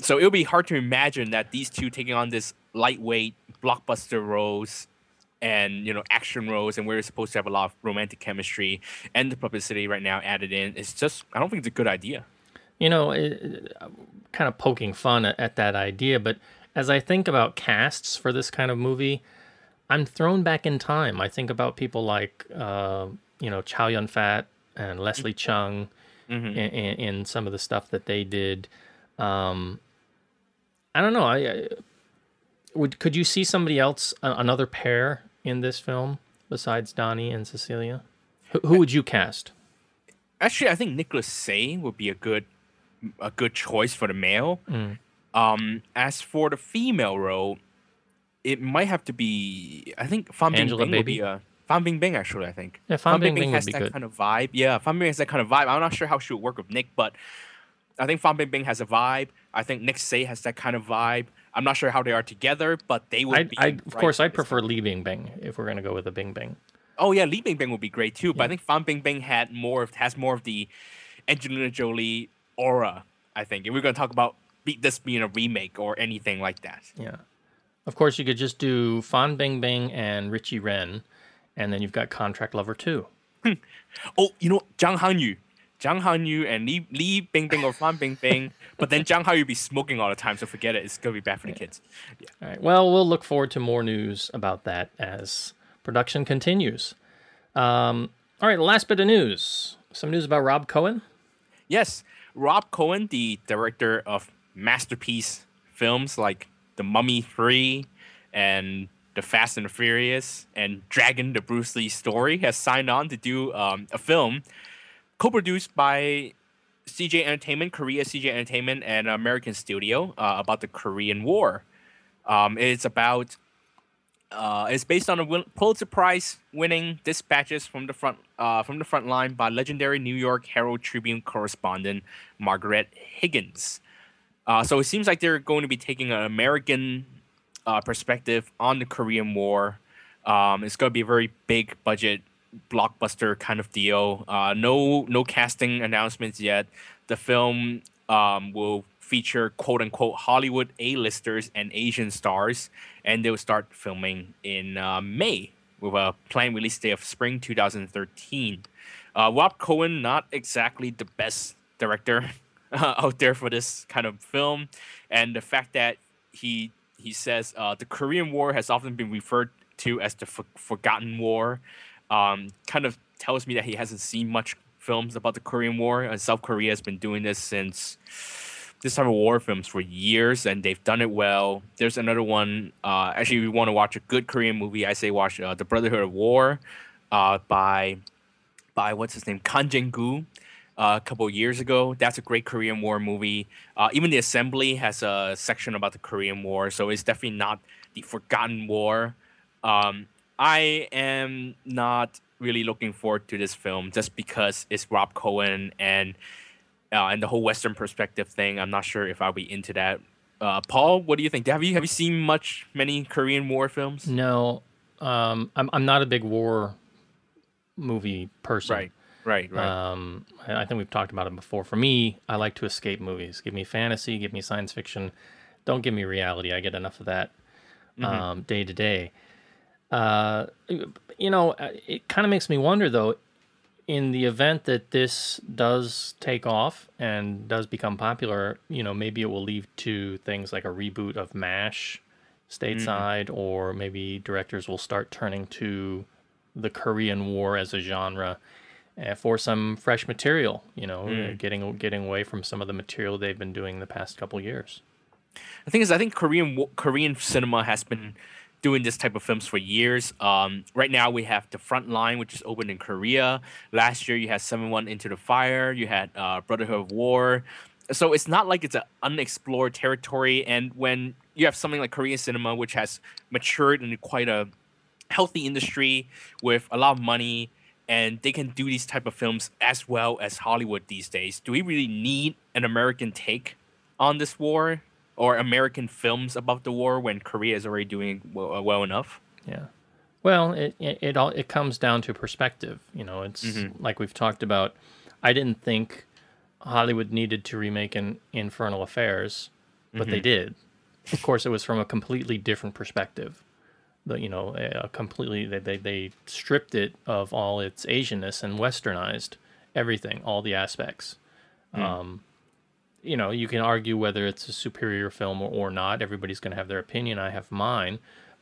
So it would be hard to imagine that these two taking on this lightweight blockbuster roles and you know action roles and we're supposed to have a lot of romantic chemistry and the publicity right now added in it's just i don't think it's a good idea you know, it, kind of poking fun at, at that idea, but as I think about casts for this kind of movie, I'm thrown back in time. I think about people like, uh, you know, Chow Yun Fat and Leslie Cheung in, in, in some of the stuff that they did. Um, I don't know. I, I would. Could you see somebody else, another pair in this film besides Donnie and Cecilia? Who, who would you cast? actually i think Nicholas Tse would be a good a good choice for the male um as for the female role it might have to be i think fan bingbing would be a fan bingbing actually i think Yeah, Fan Bingbing has that good. kind of vibe yeah fan bingbing has that kind of vibe i'm not sure how she would work with nick but I think Fan Bingbing has a vibe. I think Nick Tse has that kind of vibe. I'm not sure how they are together, but they would I, be. I, of course, I this prefer Lee Bing Bing if we're gonna go with a Bing Bing. Oh yeah, Lee Bingbing would be great too. But I think Fan Bingbing had more of has more of the Angelina Jolie aura. I think if we're gonna talk about be, this being a remake or anything like that. Yeah. Of course, you could just do Fan Bing Bing and Richie Ren, and then you've got Contract Lover too. Oh, you know Zhang Hanyu, Zhang Hanyu and Li, Lee Bingbing or Fan Bingbing. but then Zhang Hanyu be smoking all the time, so forget it. It's gonna be bad for the kids. Yeah. All right. Well, we'll look forward to more news about that as production continues. Um, all right. Last bit of news. Some news about Rob Cohen. Yes, Rob Cohen, the director of masterpiece films like The Mummy 3 and The Fast and the Furious and Dragon, the Bruce Lee story, has signed on to do um, a film co produced by CJ Entertainment, Korea CJ Entertainment, and American Studio uh, about the Korean War. Um, it's about uh, it's based on a win- Pulitzer Prize winning dispatches from the front uh, from the front line by legendary New York Herald Tribune correspondent Margaret Higgins. Uh, so it seems like they're going to be taking an American uh, perspective on the Korean War. Um, it's going to be a very big budget blockbuster kind of deal. Uh, no no casting announcements yet. The film um, will feature quote unquote Hollywood A-listers and Asian stars, and they'll start filming in uh, May with a planned release date of spring 2013. Uh, Rob Cohen, not exactly the best director uh, out there for this kind of film, and the fact that he he says uh, the Korean War has often been referred to as the for- Forgotten War, um, kind of tells me that he hasn't seen much films about the Korean War. And South Korea has been doing this since this type of war films for years, and they've done it well. There's another one. Uh, actually, if you want to watch a good Korean movie, I say watch uh, The Brotherhood of War uh, by by what's his name, Kang Je-gyu. Uh, a couple years ago, that's a great Korean War movie. Uh, even the Assembly has a section about the Korean War, so it's definitely not the forgotten war. Um, I am not really looking forward to this film just because it's Rob Cohen and uh, and the whole Western perspective thing. I'm not sure if I'll be into that. Uh, Paul, what do you think? Have you have you seen much many Korean War films? No, um, I'm I'm not a big war movie person. Right, right, right. Um, I I think we've talked about it before. For me, I like to escape movies. Give me fantasy, give me science fiction. Don't give me reality. I get enough of that um, day to day. Uh, you know, uh, it kind of makes me wonder though. In the event that this does take off and does become popular, you know, maybe it will lead to things like a reboot of MASH stateside, or maybe directors will start turning to the Korean War as a genre uh, for some fresh material. You know, uh, getting getting away from some of the material they've been doing the past couple years. The thing is, I think Korean Korean cinema has been doing this type of films for years. Um, right now, we have The Front Line, which is opened in Korea. Last year, you had Seven One Into the Fire. You had uh, Brotherhood of War. So it's not like it's an unexplored territory. And when you have something like Korean cinema, which has matured into quite a healthy industry with a lot of money, and they can do these type of films as well as Hollywood these days. Do we really need an American take on this war or American films about the war when Korea is already doing well, uh, well enough? Yeah. Well, it, it it all it comes down to perspective. You know, it's like we've talked about. I didn't think Hollywood needed to remake an Infernal Affairs, but they did. Of course, it was from a completely different perspective. The you know a completely they, they they stripped it of all its Asianness and westernized everything, all the aspects. Um, you know, you can argue whether it's a superior film or, or not. Everybody's going to have their opinion. I have mine.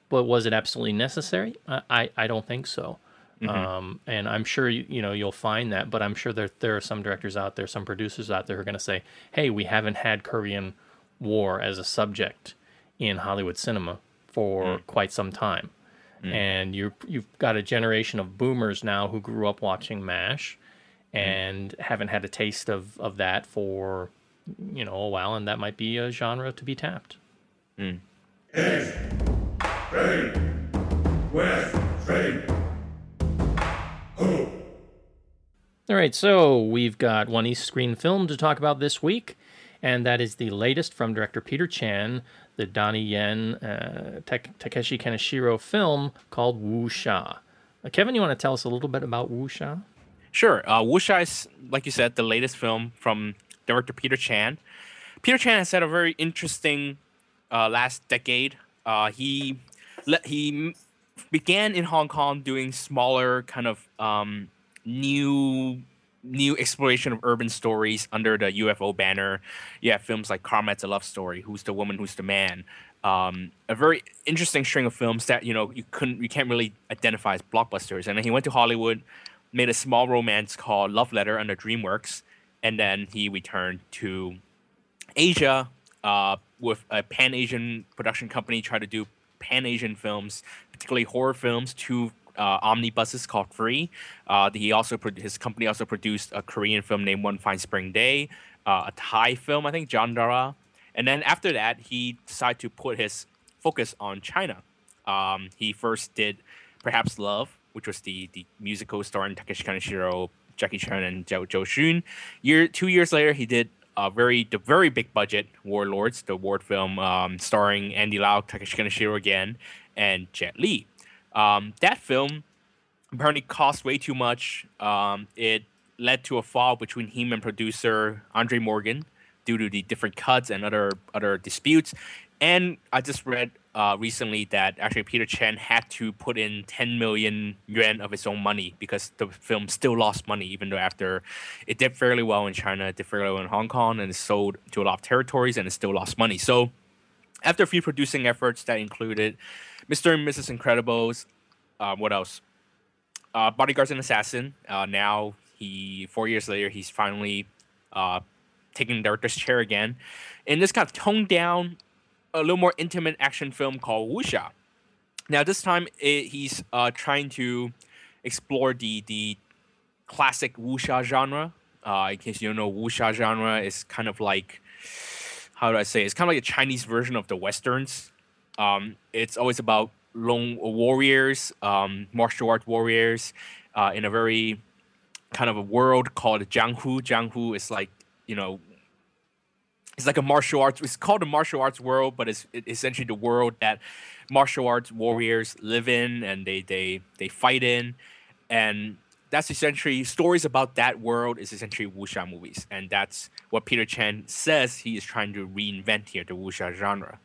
But was it absolutely necessary? I, I, I don't think so. Mm-hmm. Um, and I'm sure you, you know you'll find that. But I'm sure there there are some directors out there, some producers out there who are going to say, "Hey, we haven't had Korean War as a subject in Hollywood cinema for mm. quite some time." Mm. And you you've got a generation of boomers now who grew up watching MASH mm. and haven't had a taste of, of that for you know a while, and that might be a genre to be tapped. East, train. West, train. Ho. All right, so we've got one East Screen film to talk about this week, and that is the latest from director Peter Chan, the Donnie Yen uh, Tak- Takeshi Kaneshiro film called Wuxia. Uh, Kevin, you want to tell us a little bit about Wuxia? Sure. Uh, Wuxia is, like you said, the latest film from director Peter Chan. Peter Chan has had a very interesting uh, last decade. Uh, he he began in Hong Kong doing smaller kind of um, new new exploration of urban stories under the UFO banner. Have films like Carmet's a Love Story, Who's the Woman, Who's the Man. Um, a very interesting string of films that you know you couldn't you can't really identify as blockbusters. And then he went to Hollywood, made a small romance called Love Letter under DreamWorks, and then he returned to Asia uh, with a Pan Asian production company, try to do Pan Asian films, particularly horror films. Two uh, omnibuses called Three. Uh, he also pro- his company also produced a Korean film named One Fine Spring Day, uh, a Thai film I think Jandara, and then after that he decided to put his focus on China. Um, he first did Perhaps Love, which was the the musical starring Takeshi Kaneshiro, Jacky Cheung, and Zhao Zhou Year two years later, he did a very the very big budget Warlords, the award film um, starring Andy Lau, Takeshi Kaneshiro again, and Jet Li. Um, that film apparently cost way too much. Um, it led to a fall between him and producer Andre Morgan due to the different cuts and other other disputes. And I just read uh, recently that actually Peter Chan had to put in 10 million yuan of his own money because the film still lost money, even though after it did fairly well in China, it did fairly well in Hong Kong, and it sold to a lot of territories, and it still lost money. So after a few producing efforts that included Mr. and Mrs. Incredibles, uh, what else? Uh, Bodyguards and Assassin. Uh, now he four years later, he's finally uh, taking the director's chair again, in this kind of toned down, a little more intimate action film called Wuxia. Now this time it, he's uh, trying to explore the the classic wuxia genre. Uh, in case you don't know, wuxia genre is kind of like how do I say? It's kind of like a Chinese version of the westerns. Um, it's always about lone warriors, um, martial art warriors, uh, in a very kind of a world called Jianghu. Jianghu is like you know, it's like a martial arts. It's called a martial arts world, but it's essentially the world that martial arts warriors live in and they they they fight in, and that's essentially stories about that world is essentially wuxia movies, and that's what Peter Chan says he is trying to reinvent here the wuxia genre.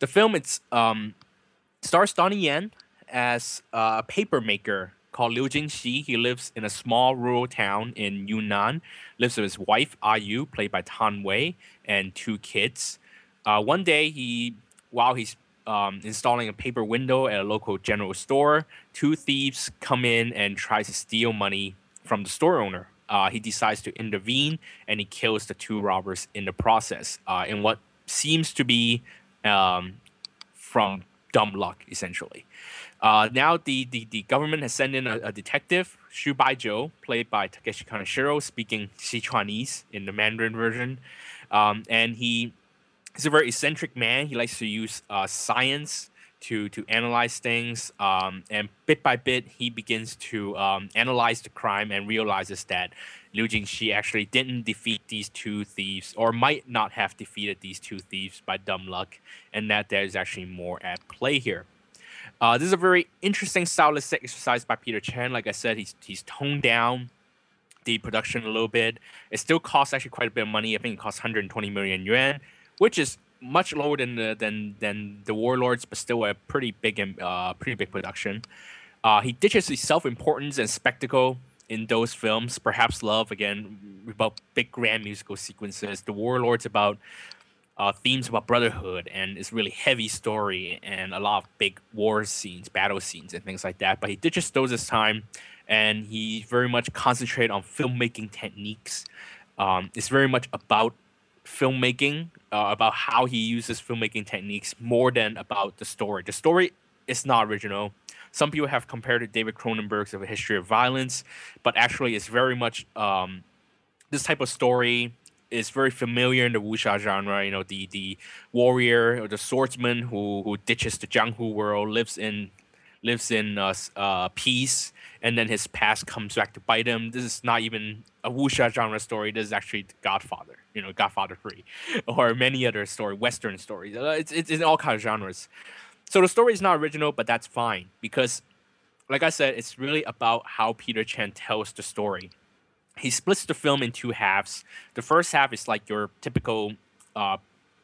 The film it's um, stars Donnie Yen as a paper maker called Liu Jingxi. He lives in a small rural town in Yunnan. Lives with his wife Ayu, played by Tang Wei, and two kids. Uh, one day, he while he's um, installing a paper window at a local general store, two thieves come in and try to steal money from the store owner. Uh, he decides to intervene and he kills the two robbers in the process. Uh, in what seems to be um, from dumb luck, essentially. Uh, now the, the, the government has sent in a, a detective, Xu Baijiu, played by Takeshi Kaneshiro, speaking Sichuanese in the Mandarin version, um, and he he's a very eccentric man. He likes to use uh, science to to analyze things, um, and bit by bit, he begins to um, analyze the crime and realizes that Liu Jingxi actually didn't defeat these two thieves, or might not have defeated these two thieves by dumb luck, and that there is actually more at play here. Uh, this is a very interesting stylistic exercise by Peter Chan. Like I said, he's he's toned down the production a little bit. It still costs actually quite a bit of money. I think it costs 120 million yuan, which is much lower than the than than the Warlords, but still a pretty big uh pretty big production. Uh, he ditches the self importance and spectacle in those films. Perhaps Love again about big grand musical sequences. The Warlords about uh, themes about brotherhood and it's really heavy story and a lot of big war scenes, battle scenes, and things like that. But he ditches those this time, and he very much concentrated on filmmaking techniques. Um, it's very much about filmmaking, uh, about how he uses filmmaking techniques more than about the story. The story is not original. Some people have compared it to David Cronenberg's of a History of Violence, but actually, it's very much um, this type of story is very familiar in the wuxia genre. You know, the the warrior or the swordsman who who ditches the Jianghu world, lives in lives in uh, uh, peace, and then his past comes back to bite him. This is not even a wuxia genre story. This is actually Godfather. You know, Godfather Three, or many other story, Western stories. Uh, it's it's in all kinds of genres. So the story is not original, but that's fine because, like I said, it's really about how Peter Chan tells the story he splits the film in two halves. The first half is like your typical uh,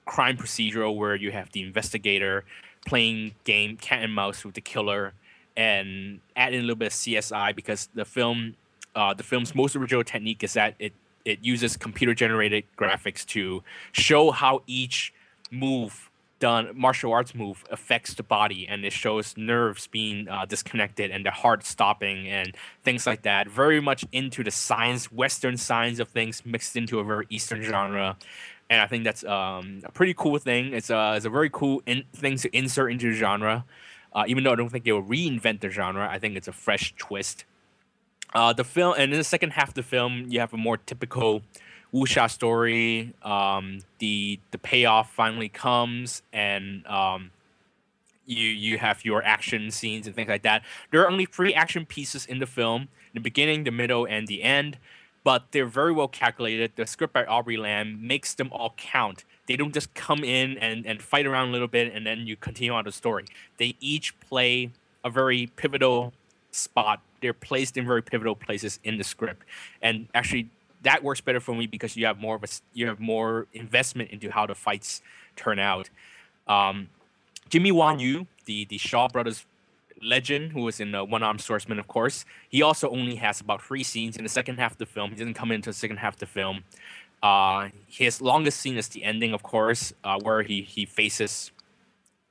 crime procedural where you have the investigator playing game cat and mouse with the killer and add in a little bit of CSI because the film uh, the film's most original technique is that it it uses computer generated graphics to show how each move done martial arts move affects the body and it shows nerves being uh, disconnected and the heart stopping and things like that. Very much into the science western science of things mixed into a very eastern genre. And i think that's um, a pretty cool thing. It's a, it's a very cool in- thing to insert into the genre. Uh, even though i don't think it will reinvent the genre i think it's a fresh twist. Uh, the film and in the second half of the film you have a more typical wuxia story. Um, the the payoff finally comes, and um, you you have your action scenes and things like that. There are only three action pieces in the film: the beginning, the middle, and the end. But they're very well calculated. The script by Aubrey Lam makes them all count. They don't just come in and, and fight around a little bit and then you continue on the story. They each play a very pivotal spot they're placed in very pivotal places in the script, and actually that works better for me because you have more of a you have more investment into how the fights turn out. Um, Jimmy Wang Yu, the the Shaw brothers legend, who was in One Armed Swordsman, of course, he also only has about three scenes in the second half of the film. He doesn't come into the second half of the film. Uh, his longest scene is the ending, of course, uh, where he he faces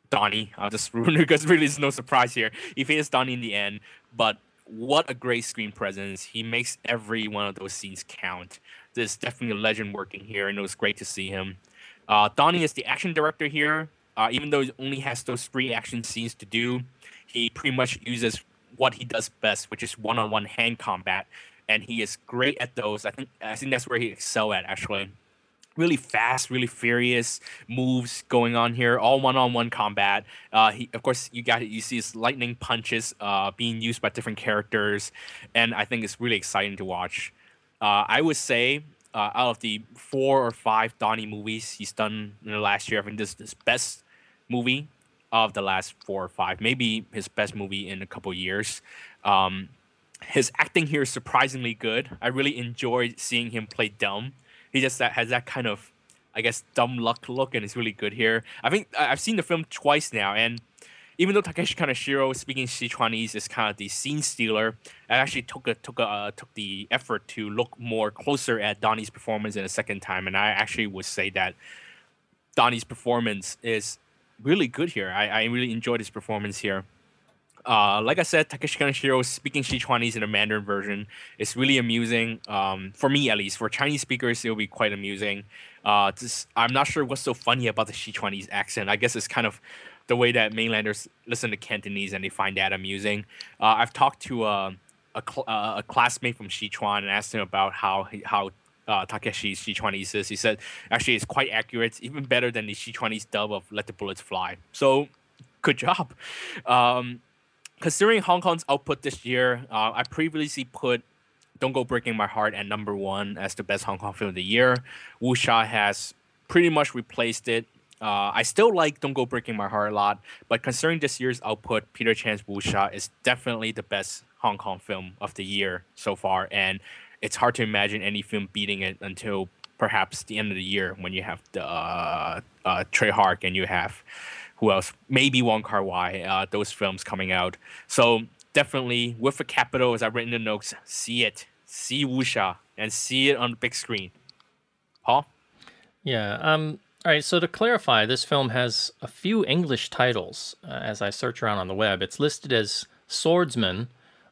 Donnie. I'll just ruin it because really it's no surprise here. He faces Donnie in the end, but what a great screen presence. He makes every one of those scenes count. There's definitely a legend working here, and it was great to see him. Uh, Donnie is the action director here. Uh, even though he only has those three action scenes to do, he pretty much uses what he does best, which is one-on-one hand combat, and he is great at those. I think I think that's where he excel at actually. Really fast, really furious moves going on here. All one-on-one combat. Uh, he, of course, you got you see his lightning punches uh, being used by different characters, and I think it's really exciting to watch. Uh, I would say uh, out of the four or five Donnie movies he's done in the last year, I think this is his best movie of the last four or five, maybe his best movie in a couple years. Um, his acting here is surprisingly good. I really enjoyed seeing him play dumb. He just has that kind of, I guess, dumb luck look, and it's really good here. I think I've seen the film twice now, and even though Takeshi Kaneshiro speaking Sichuanese is kind of the scene stealer, I actually took a took a uh, took the effort to look more closer at Donnie's performance in a second time, and I actually would say that Donnie's performance is really good here. I, I really enjoyed his performance here. Uh, like I said, Takeshi Kaneshiro speaking Sichuanese in the Mandarin version is really amusing. Um, for me, at least, for Chinese speakers, it'll be quite amusing. Uh, this, I'm not sure what's so funny about the Sichuanese accent. I guess it's kind of the way that mainlanders listen to Cantonese and they find that amusing. Uh, I've talked to uh, a, cl- uh, a classmate from Sichuan and asked him about how how uh, Takeshi's Sichuanese is. He said actually it's quite accurate, even better than the Sichuanese dub of "Let the Bullets Fly." So, good job. Um, considering Hong Kong's output this year, uh, I previously put "Don't Go Breaking My Heart" at number one as the best Hong Kong film of the year. Wuxia has pretty much replaced it. Uh, I still like "Don't Go Breaking My Heart" a lot, but considering this year's output, Peter Chan's Wuxia is definitely the best Hong Kong film of the year so far, and it's hard to imagine any film beating it until perhaps the end of the year when you have the uh, uh, Tsui Hark and you have who else? Maybe Wong Kar Wai. Uh, those films coming out. So definitely with a capital, as I've written in the notes, see it, see Wuxia, and see it on the big screen. Paul. Yeah. Um. All right. So to clarify, this film has a few English titles. Uh, as I search around on the web, it's listed as Swordsman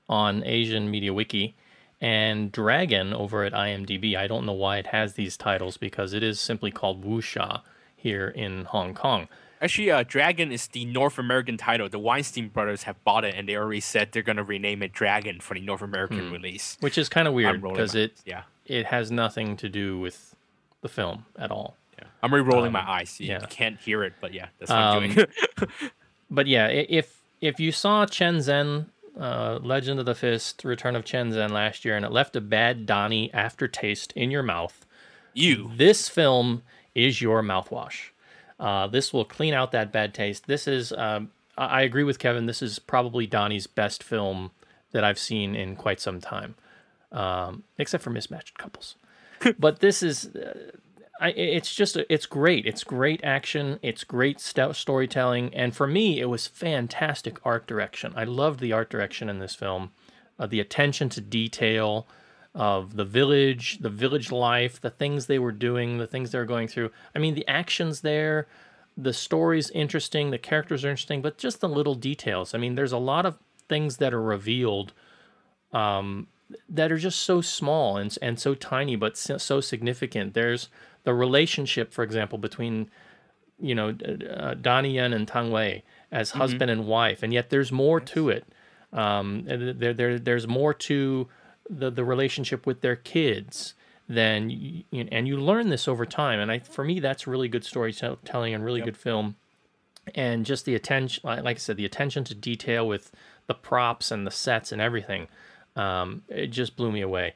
on Asian Media Wiki and Dragon over at IMDb. I don't know why it has these titles because it is simply called Wuxia here in Hong Kong. Actually, uh, Dragon is the North American title. The Weinstein brothers have bought it, and they already said they're going to rename it Dragon for the North American release. Which is kind of weird because it yeah. it has nothing to do with the film at all. Yeah. I'm re-rolling my eyes. You, yeah. you can't hear it, but yeah, that's what I'm Um, doing. But yeah, if if you saw Chen Zhen, uh, Legend of the Fist, Return of Chen Zhen last year, and it left a bad Donnie aftertaste in your mouth, you. this film is your mouthwash. Uh, this will clean out that bad taste. This is, um, I agree with Kevin. This is probably Donnie's best film that I've seen in quite some time, um, except for Mismatched Couples. but this is, uh, I, it's just, it's great. It's great action. It's great st- storytelling, and for me, it was fantastic art direction. I loved the art direction in this film, uh, the attention to detail of the village, the village life, the things they were doing, the things they were going through. I mean, the actions there, the story's interesting, the characters are interesting, but just the little details. I mean, there's a lot of things that are revealed um, that are just so small and and so tiny, but so, significant. There's the relationship, for example, between you know uh, Donnie Yen and Tang Wei as husband and wife, and yet there's more to it. Um, there, there, there's more to the the relationship with their kids then you, and you learn this over time. And I, for me, that's really good storytelling and really good film. And just the attention, like like I said, the attention to detail with the props and the sets and everything, um, it just blew me away.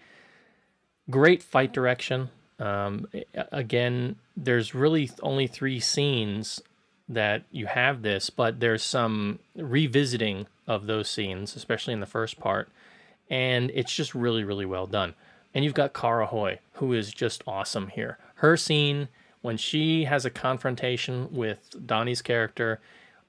Great fight direction. Um, again, there's really only three scenes that you have this, but there's some revisiting of those scenes, especially in the first part. And it's just really really well done. And you've got Kara Hui, who is just awesome here. Her scene when she has a confrontation with Donnie's character,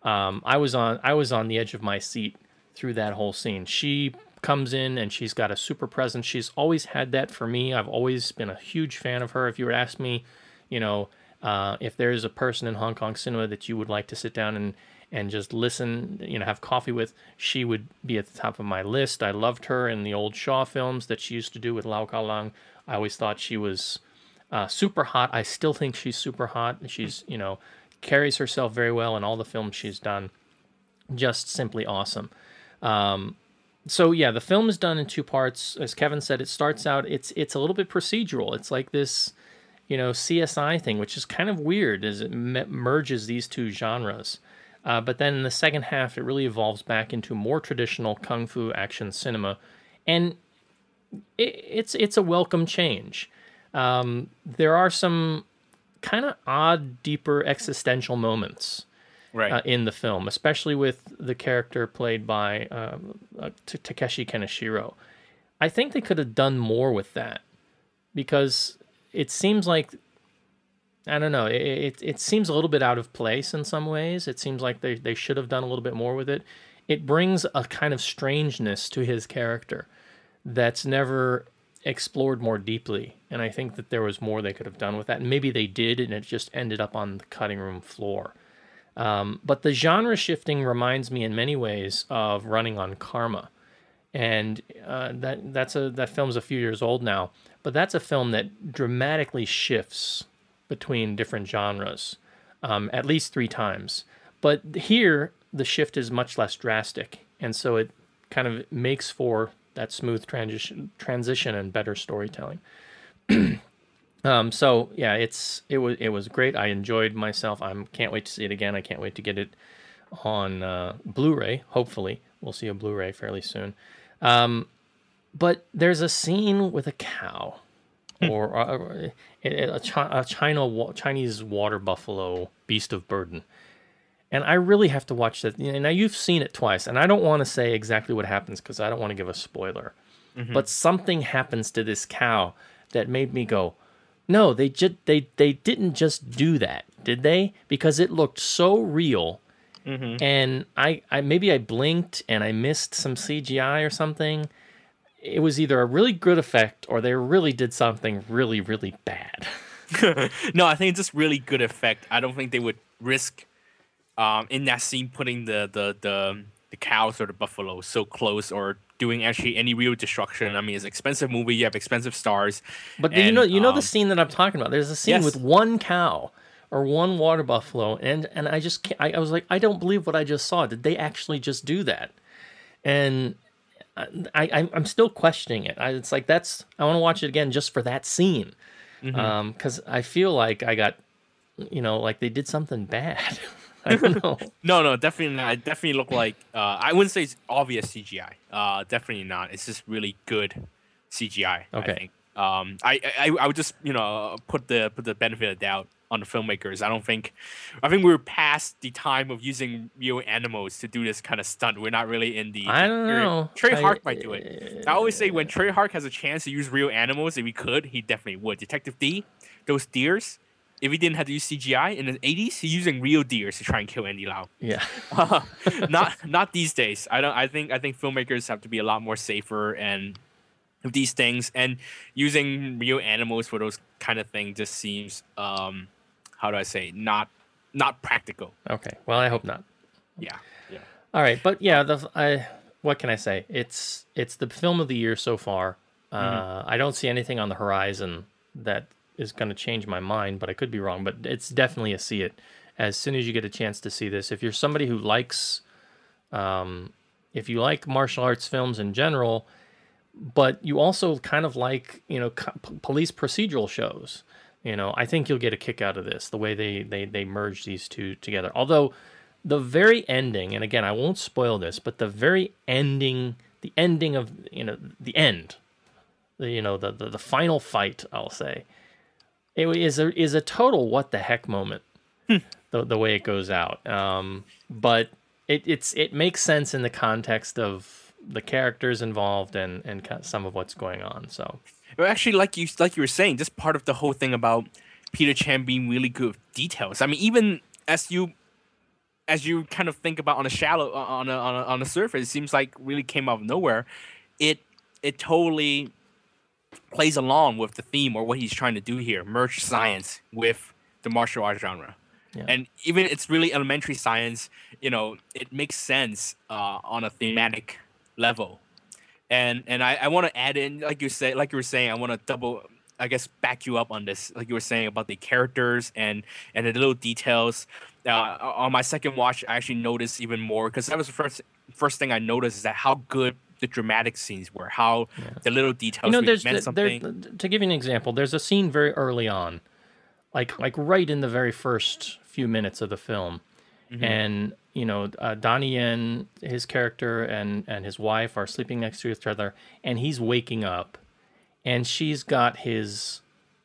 um, I was on I was on the edge of my seat through that whole scene. She comes in and she's got a super presence. She's always had that for me. I've always been a huge fan of her. If you were to ask me, you know, uh, if there's a person in Hong Kong cinema that you would like to sit down and and just listen, you know, have coffee with, she would be at the top of my list. I loved her in the old Shaw films that she used to do with Lau Kar Leung. I always thought she was uh, super hot. I still think she's super hot. She's, you know, carries herself very well in all the films she's done. Just simply awesome. Um, so yeah, the film is done in two parts. As Kevin said, it starts out it's it's a little bit procedural. It's like this, you know, CSI thing, which is kind of weird as it me- merges these two genres. Uh, but then in the second half, it really evolves back into more traditional kung fu action cinema, and it, it's it's a welcome change. Um, there are some kind of odd, deeper existential moments Right. uh, in the film, especially with the character played by um, uh, T- Takeshi Kaneshiro. I think they could have done more with that because it seems like I don't know. It, it it seems a little bit out of place in some ways. It seems like they they should have done a little bit more with it. It brings a kind of strangeness to his character that's never explored more deeply. And I think that there was more they could have done with that. And maybe they did, and it just ended up on the cutting room floor. Um, but the genre shifting reminds me in many ways of Running on Karma, and uh, that that's a that film's a few years old now. But that's a film that dramatically shifts between different genres, um, at least three times. But here the shift is much less drastic, and so it kind of makes for that smooth transition transition and better storytelling. Um, so yeah, it's it was it was great. I enjoyed myself. I can't wait to see it again. I can't wait to get it on uh, Blu-ray. Hopefully, we'll see a Blu-ray fairly soon. Um, but there's a scene with a cow, or uh, uh, a, a, a China Chinese water buffalo beast of burden. And I really have to watch that. And now you've seen it twice, and I don't want to say exactly what happens because I don't want to give a spoiler. Mm-hmm. But something happens to this cow that made me go, no, they just they they didn't just do that, did they? Because it looked so real, mm-hmm. and I I maybe I blinked and I missed some CGI or something. It was either a really good effect or they really did something really really bad. no, I think it's just really good effect. I don't think they would risk um, in that scene putting the the the the cows or the buffalo so close or doing actually any real destruction. I mean, it's an expensive movie. You have expensive stars. But you know you know um, the scene that I'm talking about. There's a scene Yes. with one cow or one water buffalo, and and I just can't, I, I was like I don't believe what I just saw. Did they actually just do that? And I, I I'm still questioning it. I, it's like that's I want to watch it again just for that scene, Mm-hmm. because I feel like I got, you know, like they did something bad. I don't know. No, no, definitely not. It definitely look like uh, I wouldn't say it's obvious CGI. Uh, definitely not. It's just really good CGI. Okay. I think. Um, I, I I would just you know put the put the benefit of doubt on the filmmakers. I don't think, I think we're past the time of using real animals to do this kind of stunt. We're not really in the. I don't know. Tsui I- Hart might do it. I always say when Tsui Hark has a chance to use real animals, if he could, he definitely would. Detective Dee, those deers. If he didn't have to use CGI in the 80s, he's using real deers to try and kill Andy Lau Yeah. not not these days. I don't. I think I think filmmakers have to be a lot more safer and these things and using real animals for those kind of things just seems um how do I say not not practical. Okay. Well, I hope not. Yeah. Yeah. All right, but yeah, the I what can I say? It's it's the film of the year so far. Uh, I don't see anything on the horizon that is going to change my mind, but I could be wrong. But it's definitely a see it as soon as you get a chance to see this. If you're somebody who likes, um, if you like martial arts films in general, but you also kind of like you know co- police procedural shows. You know, I think you'll get a kick out of this. The way they they they merge these two together. Although the very ending, and again, I won't spoil this, but the very ending, the ending of you know the end, the you know the the, the final fight, I'll say, it is a is a total what the heck moment. the the way it goes out, um, but it it's it makes sense in the context of the characters involved and and some of what's going on. So actually, like you like you were saying, just part of the whole thing about Peter Chan being really good with details. I mean, even as you as you kind of think about on a shallow on a, on a, on a surface, it seems like really came out of nowhere. It it totally plays along with the theme or what he's trying to do here, merge science with the martial arts genre. Yeah. And even it's really elementary science, you know, it makes sense uh, on a thematic level. And and I, I want to add in, like you say, like you were saying, I want to double, I guess, back you up on this, like you were saying about the characters and and the little details. Uh, on my second watch, I actually noticed even more because that was the first first thing I noticed is that how good the dramatic scenes were, how the little details you know, there's meant there, something. to give you an example. There's a scene very early on, like like right in the very first few minutes of the film, Mm-hmm. and you know uh, Donnie Yen, his character, and and his wife are sleeping next to each other, and he's waking up, and she's got his,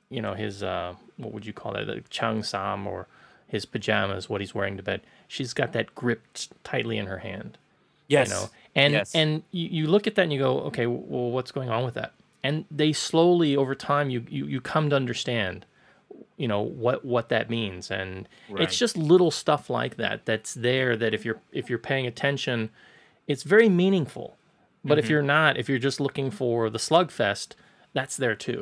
you know, his uh, what would you call it, the chang sam or his pajamas, what he's wearing to bed. She's got that gripped tightly in her hand yes, you know and Yes. and you, you look at that and you go okay well what's going on with that and they slowly over time you you, you come to understand you know what what that means and Right. it's just little stuff like that that's there that if you're if you're paying attention it's very meaningful but Mm-hmm. if you're not if you're just looking for the slugfest that's there too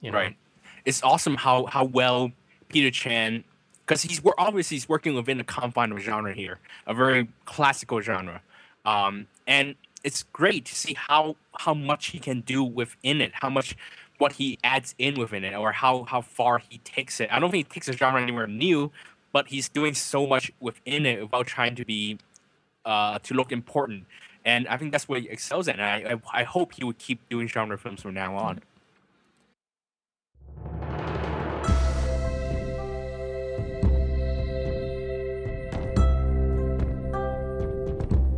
you know Right. It's awesome how how well Peter Chan, because he's we're obviously he's working within the confine of genre here, a very classical genre, um, and it's great to see how how much he can do within it, how much what he adds in within it, or how how far he takes it. I don't think he takes the genre anywhere new, but he's doing so much within it without trying to be uh, to look important. And I think that's what he excels at. And I, I, I hope he would keep doing genre films from now on.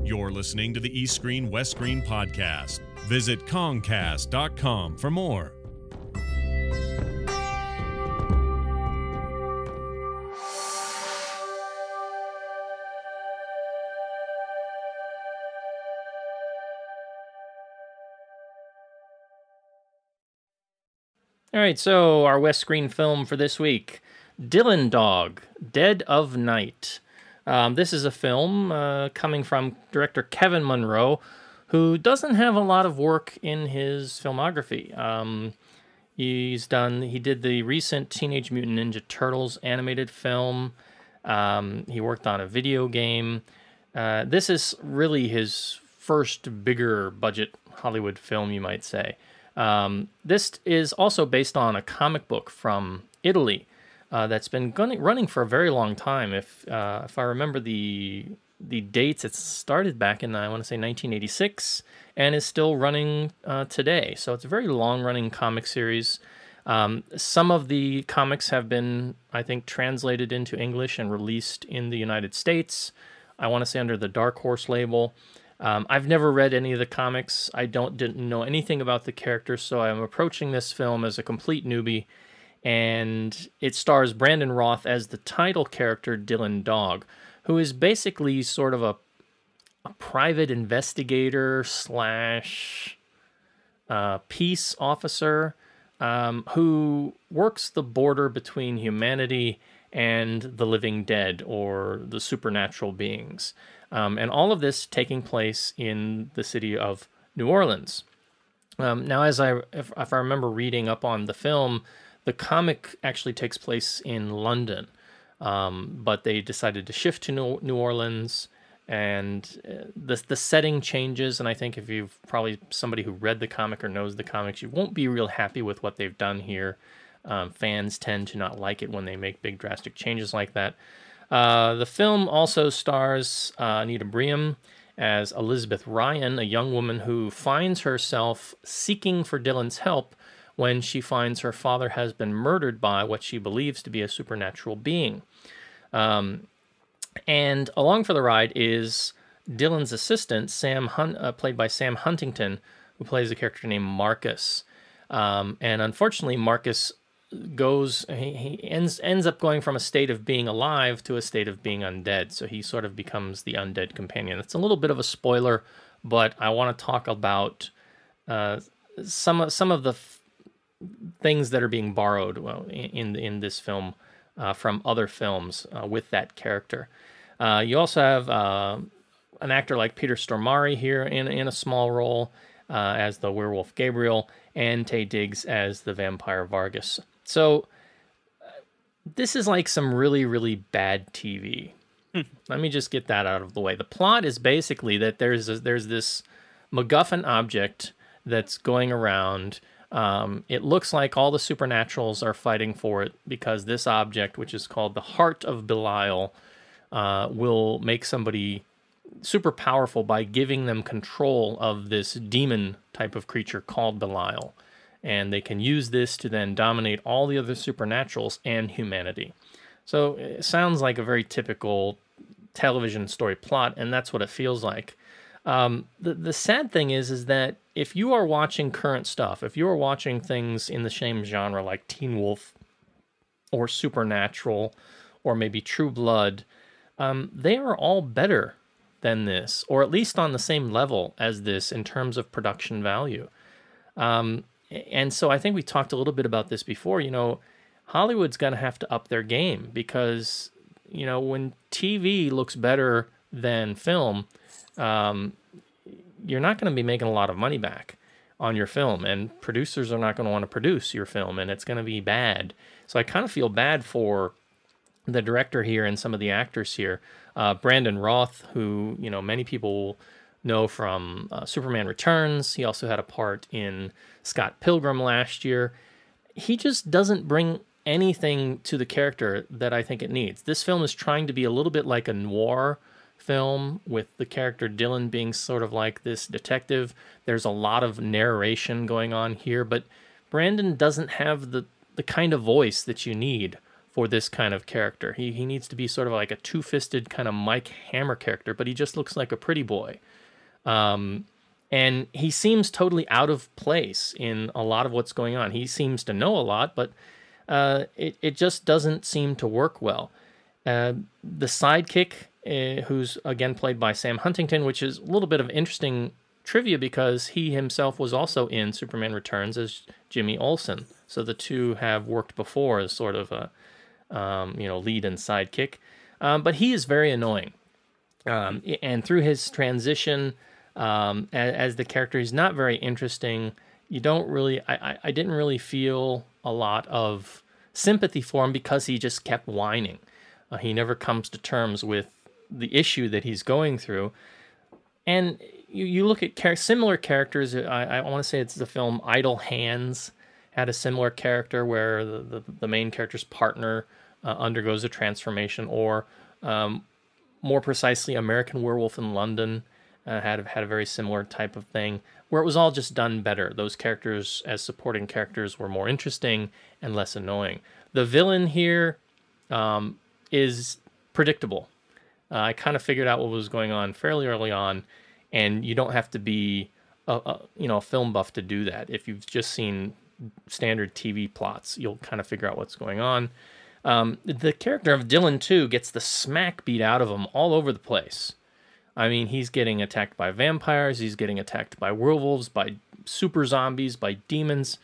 You're listening to the East Screen West Screen podcast. Visit Comcast.com for more. All right, so our West Screen film for this week Dylan Dog, Dead of Night. Um, this is a film uh, coming from director Kevin Munroe, who doesn't have a lot of work in his filmography. Um, he's done, he did the recent Teenage Mutant Ninja Turtles animated film, um, he worked on a video game. Uh, this is really his first bigger budget Hollywood film, you might say. Um, this is also based on a comic book from Italy uh, that's been running for a very long time. If uh, if I remember the the dates, it started back in I want to say 1986 and is still running uh, today. So it's a very long running comic series. Um, some of the comics have been, I think, translated into English and released in the United States. I want to say under the Dark Horse label. Um, I've never read any of the comics. I don't didn't know anything about the characters, so I'm approaching this film as a complete newbie. And it stars Brandon Routh as the title character Dylan Dog, who is basically sort of a, a private investigator slash uh, peace officer um, who works the border between humanity and the living dead or the supernatural beings. Um, and all of this taking place in the city of New Orleans. Um, now, as I, if, if I remember reading up on the film, the comic actually takes place in London, um, but they decided to shift to New, New Orleans, and uh, the the setting changes. And I think if you've probably somebody who read the comic or knows the comics, you won't be real happy with what they've done here. Um, fans tend to not like it when they make big drastic changes like that. Uh, the film also stars uh, Anita Briem as Elizabeth Ryan, a young woman who finds herself seeking for Dylan's help when she finds her father has been murdered by what she believes to be a supernatural being. Um, and along for the ride is Dylan's assistant, Sam Hun- uh, played by Sam Huntington, who plays a character named Marcus. Um, and unfortunately, Marcus goes he, he ends ends up going from a state of being alive to a state of being undead so he sort of becomes the undead companion it's a little bit of a spoiler but I want to talk about uh, some of some of the f- things that are being borrowed well, in in this film uh, from other films uh, with that character. Uh, you also have uh, an actor like Peter Stormare here in in a small role uh, as the werewolf Gabriel, and Taye Diggs as the vampire Vargas. So this is like some really really bad TV. Let me just get that out of the way. The plot is basically that there's a, there's this MacGuffin object that's going around. Um, it looks like all the supernaturals are fighting for it because this object, which is called the Heart of Belial, uh, will make somebody super powerful by giving them control of this demon type of creature called Belial. And they can use this to then dominate all the other supernaturals and humanity. So it sounds like a very typical television story plot, and that's what it feels like. Um, the the sad thing is, is that if you are watching current stuff, if you are watching things in the same genre like Teen Wolf or Supernatural or maybe True Blood, um, they are all better than this, or at least on the same level as this in terms of production value. Um, and so I think we talked a little bit about this before. You know, Hollywood's going to have to up their game because you know when TV looks better than film, um, you're not going to be making a lot of money back on your film, and producers are not going to want to produce your film, and it's going to be bad. So I kind of feel bad for the director here and some of the actors here. Uh, Brandon Routh, who you know many people know from uh, Superman Returns. He also had a part in Scott Pilgrim last year. He just doesn't bring anything to the character that I think it needs. This film is trying to be a little bit like a noir film with the character Dylan being sort of like this detective. There's a lot of narration going on here, but Brandon doesn't have the the kind of voice that you need for this kind of character. He he needs to be sort of like a two-fisted kind of Mike Hammer character, but he just looks like a pretty boy. Um, and he seems totally out of place in a lot of what's going on. He seems to know a lot, but uh, it it just doesn't seem to work well. Uh, the sidekick, uh, who's again played by Sam Huntington, which is a little bit of interesting trivia because he himself was also in Superman Returns as Jimmy Olsen. So the two have worked before as sort of a um, you know lead and sidekick. Um, but he is very annoying, um, and through his transition um, as, as, the character, he's not very interesting. You don't really, I, I, I didn't really feel a lot of sympathy for him because he just kept whining. Uh, he never comes to terms with the issue that he's going through. And you, you look at char- similar characters. I, I want to say it's the film Idle Hands had a similar character where the, the, the main character's partner uh, undergoes a transformation, or um, more precisely, American Werewolf in London uh, had had a very similar type of thing where it was all just done better. Those characters as supporting characters were more interesting and less annoying. The villain here um, is predictable. Uh, I kind of figured out what was going on fairly early on, and you don't have to be a, a, you know a film buff to do that. If you've just seen standard TV plots, you'll kind of figure out what's going on. Um, the character of Dylan too gets the smack beat out of him all over the place. I mean, he's getting attacked by vampires, he's getting attacked by werewolves, by super zombies, by demons,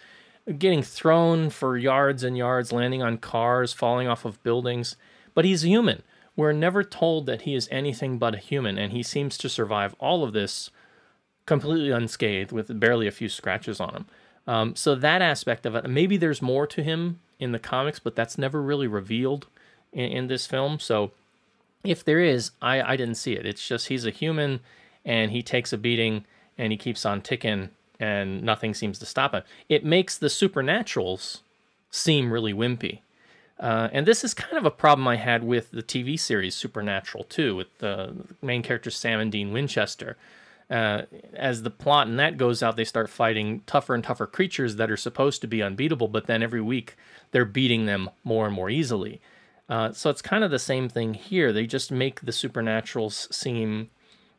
getting thrown for yards and yards, landing on cars, falling off of buildings. But he's human. We're never told that he is anything but a human, and he seems to survive all of this completely unscathed with barely a few scratches on him. Um, so that aspect of it, maybe there's more to him in the comics, but that's never really revealed in, in this film. So if there is, I, I didn't see it. It's just he's a human and he takes a beating and he keeps on ticking and nothing seems to stop him. It makes the supernaturals seem really wimpy. Uh, and this is kind of a problem I had with the TV series Supernatural too, with the main character Sam and Dean Winchester. Uh, as the plot and that goes out, they start fighting tougher and tougher creatures that are supposed to be unbeatable, but then every week they're beating them more and more easily. Uh, so it's kind of the same thing here. They just make the supernaturals seem,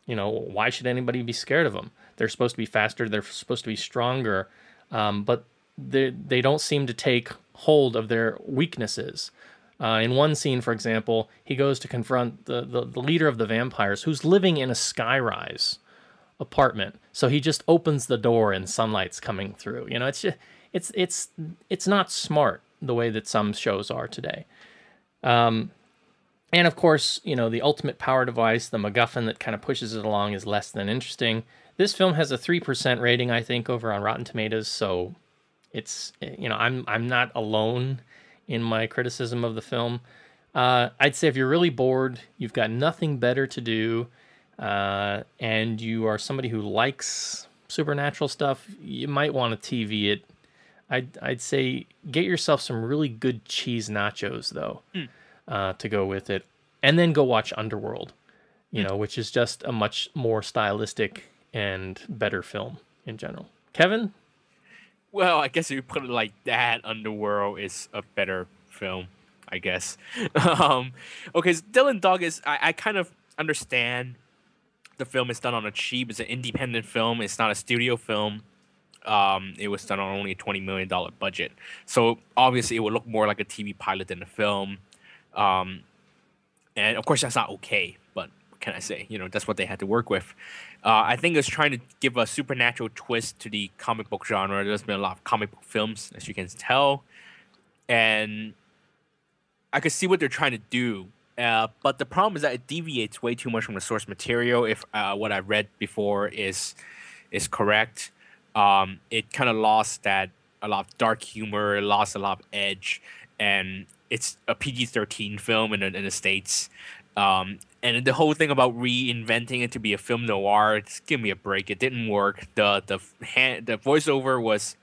you know, why should anybody be scared of them? They're supposed to be faster. They're supposed to be stronger, um, but they they don't seem to take hold of their weaknesses. Uh, in one scene, for example, he goes to confront the, the, the leader of the vampires, who's living in a skyrise apartment. So he just opens the door and sunlight's coming through. You know, it's just it's it's it's not smart the way that some shows are today. Um, and of course, you know, the ultimate power device, the MacGuffin that kind of pushes it along, is less than interesting. This film has a three percent rating, I think, over on Rotten Tomatoes. So it's you know, I'm I'm not alone in my criticism of the film. Uh, I'd say if you're really bored, you've got nothing better to do, uh, and you are somebody who likes supernatural stuff, you might want to TV it. I'd I'd say get yourself some really good cheese nachos though, Mm. uh, to go with it, and then go watch Underworld, you know, which is just a much more stylistic and better film in general. Kevin, Well, I guess if you put it like that, Underworld is a better film, I guess. um, okay, so Dylan Dog is I, I kind of understand the film is done on a cheap. It's an independent film. It's not a studio film. Um, it was done on only a twenty million dollar budget, so obviously it would look more like a TV pilot than a film. Um, and of course that's not okay, but can I say? You know, that's what they had to work with. Uh, I think it's trying to give a supernatural twist to the comic book genre. There's been a lot of comic book films, as you can tell, and I could see what they're trying to do. Uh, but the problem is that it deviates way too much from the source material. If uh, what I read before is is correct, um, it kind of lost that a lot of dark humor, lost a lot of edge, and it's a PG thirteen film in the, in the states. Um, and the whole thing about reinventing it to be a film noir, just give me a break. It didn't work. The the hand, the voiceover was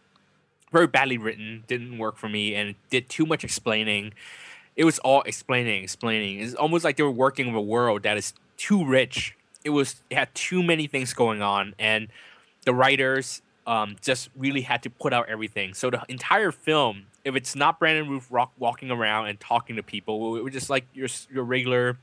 very badly written, didn't work for me, and it did too much explaining. It was all explaining, explaining. It's almost like they were working with a world that is too rich. It was it had too many things going on, and the writers um, just really had to put out everything. So the entire film, if it's not Brandon Roof rock, walking around and talking to people, it was just like your your regular,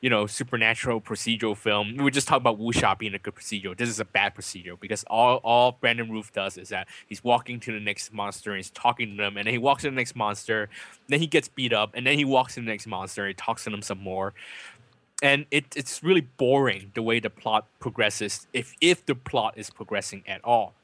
you know, supernatural procedural film. We just talk about Wuxia being a good procedural. This is a bad procedural because all all Brandon Roof does is that he's walking to the next monster and he's talking to them, and then he walks to the next monster, then he gets beat up, and then he walks to the next monster and he talks to them some more and it, it's really boring the way the plot progresses if if the plot is progressing at all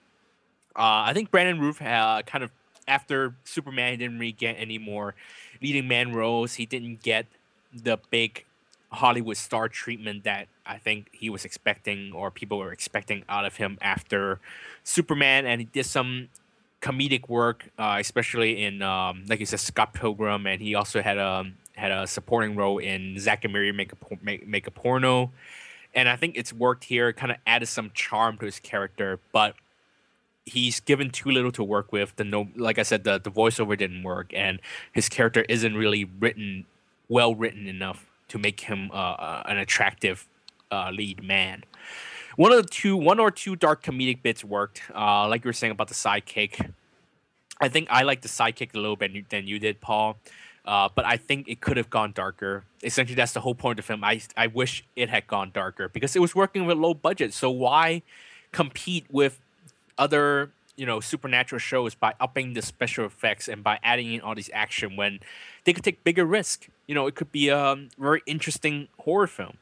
uh, i think brandon roof uh, kind of after superman he didn't really get any more leading man roles. He didn't get the big hollywood star treatment that i think he was expecting or people were expecting out of him after superman. And he did some comedic work uh, especially in um, like you said scott pilgrim. And he also had a had a supporting role in Zack and Miri make a make, make a porno, and I think it's worked here. Kind of added some charm to his character, but he's given too little to work with. The no, like I said, the the voiceover didn't work, and his character isn't really written well written enough to make him uh, uh, an attractive uh, lead man. One of the two, one or two dark comedic bits worked. Uh, like you were saying about the sidekick, I think I like the sidekick a little bit than you did, Paul. Uh, but I think it could have gone darker. Essentially, that's the whole point of film. I I wish it had gone darker because it was working with low budget. So why compete with other you know supernatural shows by upping the special effects and by adding in all these action when they could take bigger risk? You know, it could be a very interesting horror film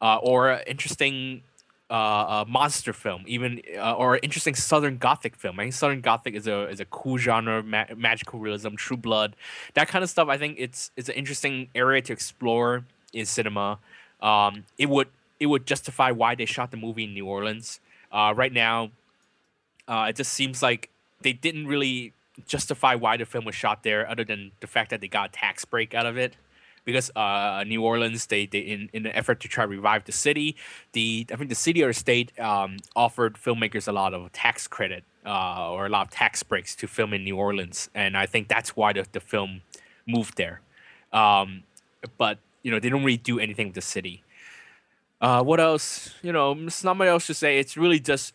uh, or an interesting uh, a monster film, even uh, or an interesting Southern Gothic film. I think Southern Gothic is a is a cool genre, ma- magical realism, True Blood, that kind of stuff. I think it's it's an interesting area to explore in cinema. Um, it would it would justify why they shot the movie in New Orleans. Uh, right now, uh, it just seems like they didn't really justify why the film was shot there, other than the fact that they got a tax break out of it because uh, New Orleans, they, they in, in an effort to try to revive the city, the I think the city or state um, offered filmmakers a lot of tax credit uh, or a lot of tax breaks to film in New Orleans, and I think that's why the, the film moved there. Um, but you know they don't really do anything with the city. Uh, what else? You know, there's not much else to say. It's really just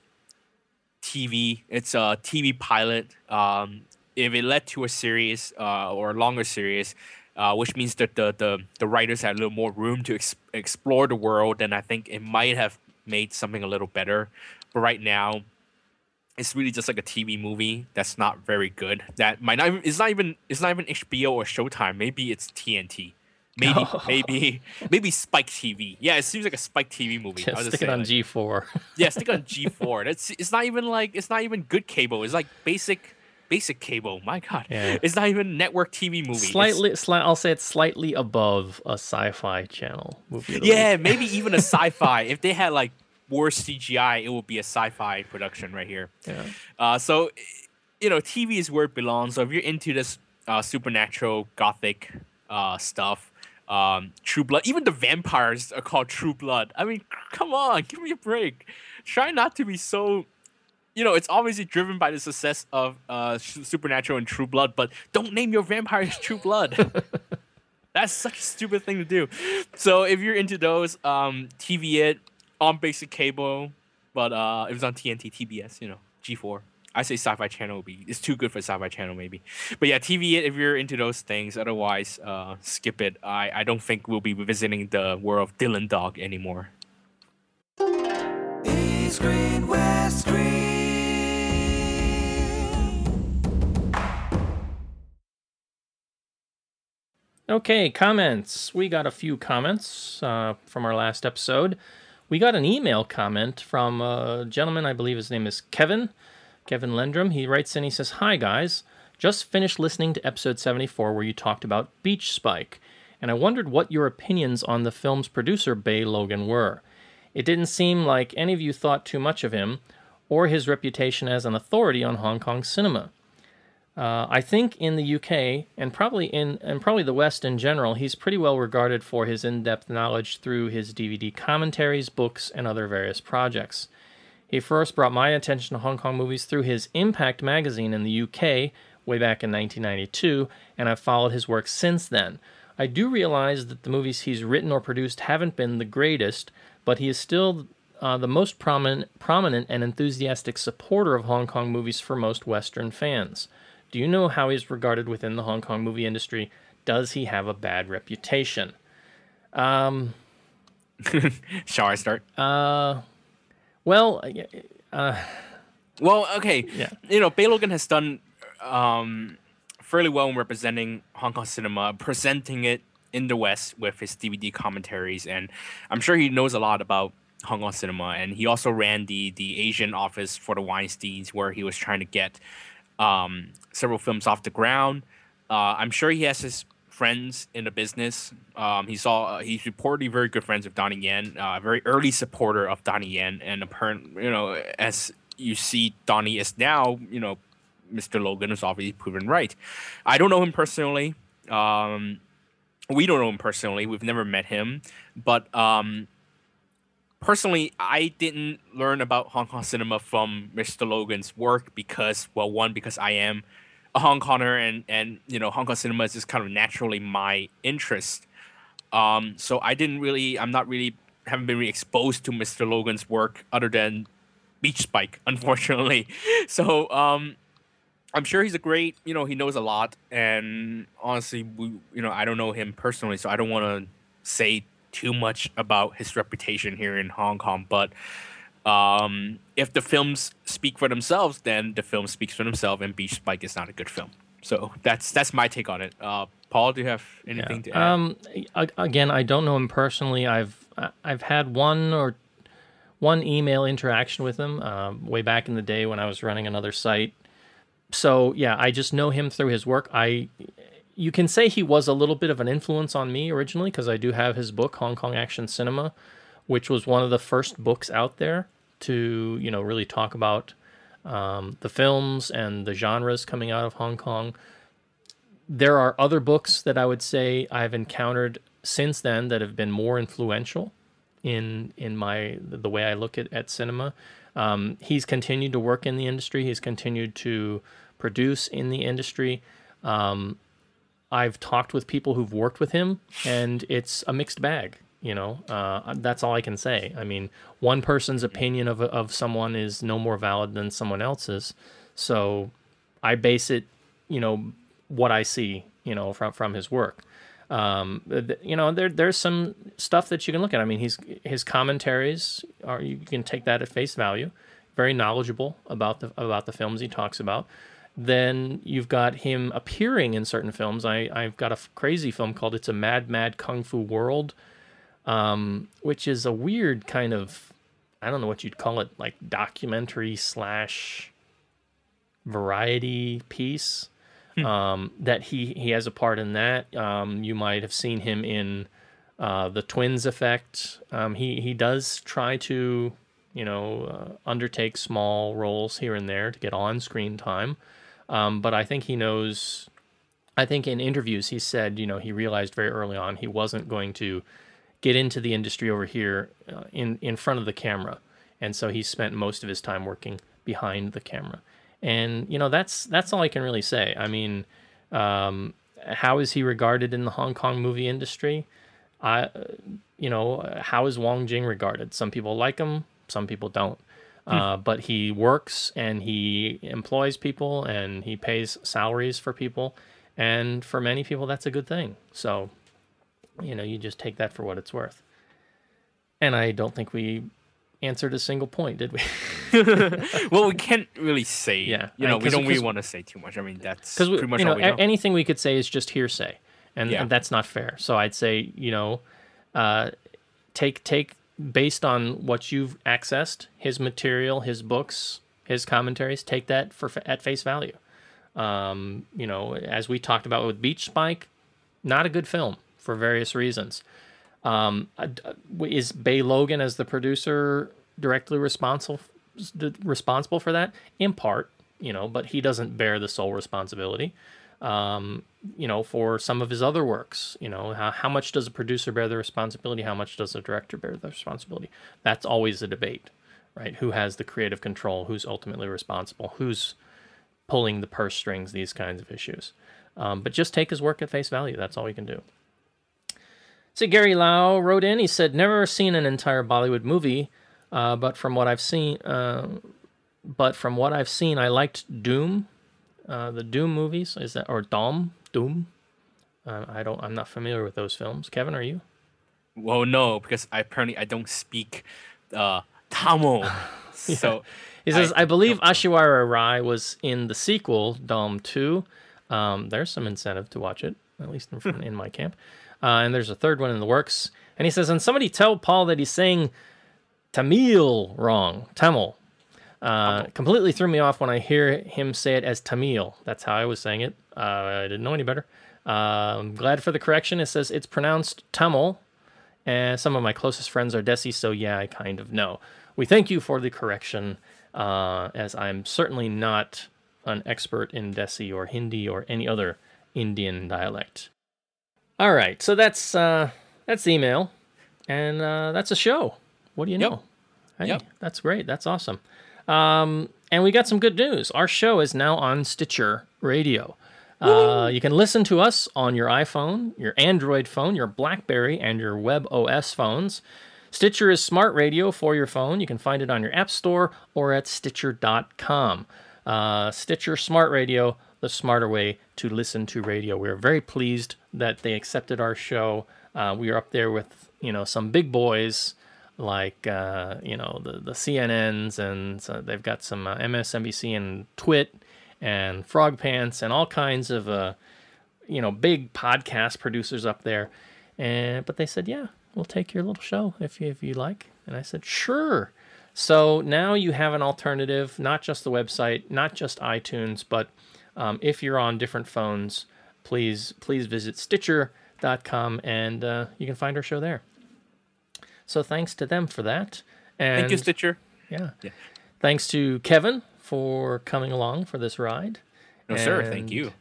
TV. It's a TV pilot. Um, if it led to a series uh, or a longer series, uh, which means that the, the the writers had a little more room to ex- explore the world, then I think it might have made something a little better. But right now, it's really just like a TV movie that's not very good. That might not. It's not even. It's not even HBO or Showtime. Maybe it's TNT. Maybe, Oh. maybe, maybe Spike TV. Yeah, it seems like a Spike TV movie. Yeah, stick it on like- G4. Yeah, stick it on G4. That's it's not even like it's not even good cable. It's like basic basic cable. My god. Yeah. It's not even network TV movie. It's- slightly, sli- I'll say it's slightly above a sci-fi channel movie. yeah, maybe even a sci-fi. if they had like worse CGI, it would be a sci-fi production right here. Yeah. Uh, so, you know, TV is where it belongs. So if you're into this uh, supernatural gothic uh, stuff, um, True Blood, even the vampires are called True Blood. I mean, come on, give me a break. Try not to be so. You know, it's obviously driven by the success of uh, Supernatural and True Blood, but don't name your vampires True Blood. That's such a stupid thing to do. So if you're into those, um, TV it on basic cable, but uh, it was on TNT, TBS, you know, G4. I say Sci-Fi Channel would be it's too good for Sci-Fi Channel maybe, but yeah, TV it if you're into those things. Otherwise, uh, skip it. I I don't think we'll be visiting the world of Dylan Dog anymore. East Green, West Green. Okay, comments. We got a few comments uh, from our last episode. We got an email comment from a gentleman, I believe his name is Kevin, Kevin Lendrum. He writes in, he says, Hi guys, just finished listening to episode 74 where you talked about Beach Spike, and I wondered what your opinions on the film's producer, Bey Logan, were. It didn't seem like any of you thought too much of him or his reputation as an authority on Hong Kong cinema. Uh, I think in the UK and probably in and probably the West in general, he's pretty well regarded for his in-depth knowledge through his DVD commentaries, books, and other various projects. He first brought my attention to Hong Kong movies through his Impact magazine in the UK way back in 1992, and I've followed his work since then. I do realize that the movies he's written or produced haven't been the greatest, but he is still uh, the most prominent, prominent and enthusiastic supporter of Hong Kong movies for most Western fans. Do you know how he's regarded within the Hong Kong movie industry? Does he have a bad reputation? Shall I start? Well, Well, okay. Yeah. You know, Bey Logan has done um, fairly well in representing Hong Kong cinema, presenting it in the West with his DVD commentaries, and I'm sure he knows a lot about Hong Kong cinema. And he also ran the the Asian office for the Weinstein's, where he was trying to get um, several films off the ground. Uh, I'm sure he has his friends in the business. Um, he saw uh, he's reportedly very good friends with Donnie Yen, uh, a very early supporter of Donnie Yen, and apparent you know as you see Donnie is now, you know, Mr. Logan is obviously proven right. I don't know him personally. Um, we don't know him personally. We've never met him, but um, personally, I didn't learn about Hong Kong cinema from Mr. Logan's work because, well, one because I am Hong Konger, and and you know, Hong Kong cinema is just kind of naturally my interest. Um, so I didn't really, I'm not really, haven't been really exposed to Mr. Logan's work other than Beach Spike, unfortunately. So um, I'm sure he's a great, you know, he knows a lot, and honestly, we, you know, I don't know him personally, so I don't want to say too much about his reputation here in Hong Kong. But um, if the films speak for themselves, then the film speaks for themselves, and Beach Spike is not a good film. So that's that's my take on it. Uh, Paul, do you have anything to add? Um, again, I don't know him personally. I've I've had one or one email interaction with him uh, way back in the day when I was running another site. So yeah, I just know him through his work. I you can say he was a little bit of an influence on me originally because I do have his book Hong Kong Action Cinema, which was one of the first books out there to you know really talk about um, the films and the genres coming out of Hong Kong there are other books that I would say I've encountered since then that have been more influential in in my the way I look at, at cinema. Um, he's continued to work in the industry. He's continued to produce in the industry. Um, I've talked with people who've worked with him, and it's a mixed bag. You know, uh, that's all I can say. I mean, one person's opinion of of someone is no more valid than someone else's. So, I base it, you know, what I see, you know, from from his work. Um, you know, there there's some stuff that you can look at. I mean, he's his commentaries are you can take that at face value. Very knowledgeable about the about the films he talks about, then you've got him appearing in certain films. I, I've got a f- crazy film called It's a Mad, Mad Kung Fu World, um, which is a weird kind of, I don't know what you'd call it, like documentary slash variety piece. Um, that he, he has a part in that. Um, you might have seen him in uh, the Twins Effect. Um, he, he does try to, you know, uh, undertake small roles here and there to get on screen time. Um, but I think he knows. I think in interviews he said, you know, he realized very early on he wasn't going to get into the industry over here uh, in in front of the camera, and so he spent most of his time working behind the camera. And you know, that's that's all I can really say. I mean, um, how is he regarded in the Hong Kong movie industry? I, you know, how is Wong Jing regarded? Some people like him, some people don't. Uh, but he works and he employs people and he pays salaries for people. And for many people, that's a good thing. So, you know, you just take that for what it's worth. And I don't think we answered a single point, did we? well, we can't really say. Yeah, You I- know, we 'cause- don't really want to say too much. I mean, that's because pretty much you know, all we know. anything we could say is just hearsay, and, Yeah. and that's not fair. So I'd say you know, uh, take take based on what you've accessed, his material, his books, his commentaries, take that for at face value. Um, you know, as we talked about with Beach Spike, not a good film for various reasons. Um, uh, is Bey Logan as the producer directly responsible responsible for that? In part, you know, but he doesn't bear the sole responsibility. Um, you know, for some of his other works, you know, how, how much does a producer bear the responsibility? How much does a director bear the responsibility? That's always a debate, right? Who has the creative control? Who's ultimately responsible? Who's pulling the purse strings? These kinds of issues. Um, but just take his work at face value. That's all we can do. So Gary Lau wrote in. He said, "Never seen an entire Bollywood movie, uh, but from what I've seen, uh, but from what I've seen, I liked Doom, uh, the Doom movies. Is that or Dom Doom? Uh, I don't. I'm not familiar with those films. Kevin, are you? well, no, because I apparently I don't speak uh, Tamil. So He says, I I, believe Aishwarya Rai was in the sequel, Dom 2. Um, there's some incentive to watch it, at least in, in my camp. Uh, and there's a third one in the works. And he says, and somebody tell Paul that he's saying Tamil wrong. Tamil. Uh, completely threw me off when I hear him say it as Tamil. That's how I was saying it. Uh, I didn't know any better. Uh, I'm glad for the correction. It says it's pronounced Tamil. And some of my closest friends are Desi, so yeah, I kind of know. We thank you for the correction, uh, as I'm certainly not an expert in Desi or Hindi or any other Indian dialect. All right, so that's uh, that's the email, and uh, that's a show. What do you Yep. know? Hey, Yep. that's great. That's awesome. Um, and we got some good news. Our show is now on Stitcher Radio. Uh, you can listen to us on your iPhone, your Android phone, your Blackberry, and your Web OS phones. Stitcher is smart radio for your phone. You can find it on your App Store or at Stitcher.com. Uh, Stitcher Smart Radio, the smarter way to listen to radio. We're very pleased that they accepted our show. Uh, we are up there with you know some big boys like uh, you know the the CNNs and so they've got some uh, MSNBC and Twit and Frog Pants and all kinds of uh, you know big podcast producers up there. And but they said, yeah, we'll take your little show if you, if you like. And I said, sure. So now you have an alternative, not just the website, not just iTunes, but um, if you're on different phones, please please visit Stitcher.com and uh, you can find our show there. So thanks to them for that. And thank you, Stitcher. yeah. Yeah. Thanks to Kevin for coming along for this ride. No, sir. Thank you.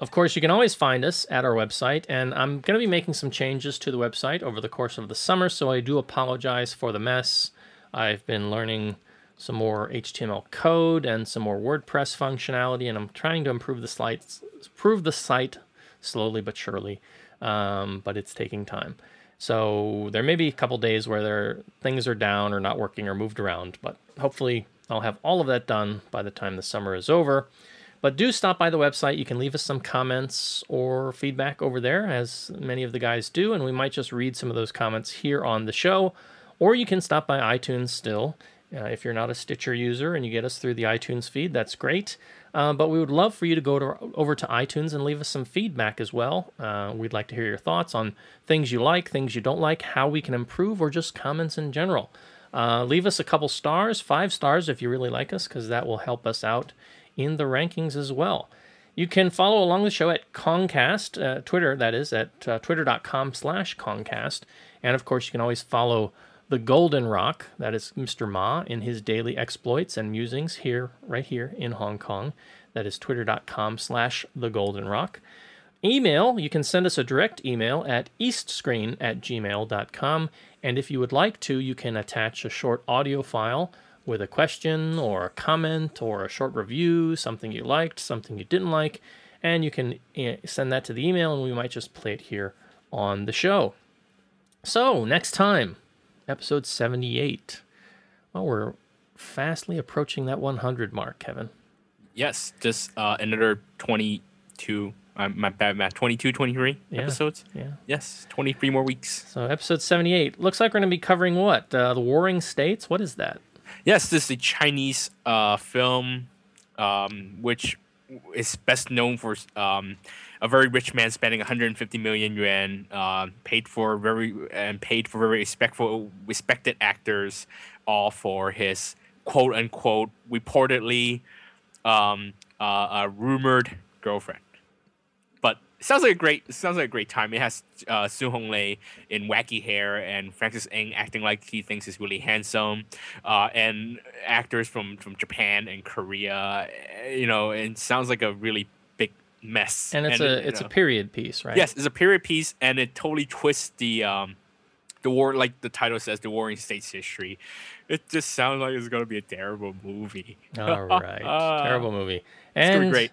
Of course, you can always find us at our website, and I'm going to be making some changes to the website over the course of the summer, so I do apologize for the mess. I've been learning some more HTML code and some more WordPress functionality, and I'm trying to improve the site, improve the site slowly but surely. Um, but it's taking time. So there may be a couple days where there things are down or not working or moved around, but hopefully I'll have all of that done by the time the summer is over. But do stop by the website. You can leave us some comments or feedback over there, as many of the guys do, and we might just read some of those comments here on the show. Or you can stop by iTunes still Uh, if you're not a Stitcher user and you get us through the iTunes feed, that's great. Uh, but we would love for you to go to, over to iTunes and leave us some feedback as well. Uh, we'd like to hear your thoughts on things you like, things you don't like, how we can improve, or just comments in general. Uh, leave us a couple stars, five stars if you really like us, because that will help us out in the rankings as well. You can follow along the show at Concast, uh, Twitter, that is, at uh, twitter.com slash Concast. And of course, you can always follow the Golden Rock, that is Mr. Ma, in his daily exploits and musings here, right here in Hong Kong. That is twitter.com slash the Golden Rock. Email, you can send us a direct email at eastscreen at gmail.com. And if you would like to, you can attach a short audio file with a question or a comment or a short review, something you liked, something you didn't like, and you can eh, send that to the email and we might just play it here on the show. So, next time, episode 78. Well, we're fastly approaching that 100 mark, Kevin. Yes, just uh, another 22, uh, my bad math, 22, 23 Yeah. episodes. Yeah. Yes, 23 more weeks. So, episode 78. Looks like we're going to be covering what? Uh, the Warring States? What is that? Yes, this is a Chinese uh, film, um, which is best known for um, a very rich man spending 150 million yuan, uh, paid for very and paid for very respectful, respected actors, all for his quote unquote reportedly um, uh, uh, rumored girlfriend. But sounds like a great sounds like a great time. It has uh, Sun Honglei in wacky hair and Francis Ng acting like he thinks he's really handsome, uh, and actors from from Japan and Korea. eh, You know, and sounds like a really mess. And it's it, a you it's know. a period piece, right? Yes, it's a period piece, and it totally twists the um, the war, like the title says, the Warring States history. It just sounds like it's gonna be a terrible movie. All right. Terrible movie. And great.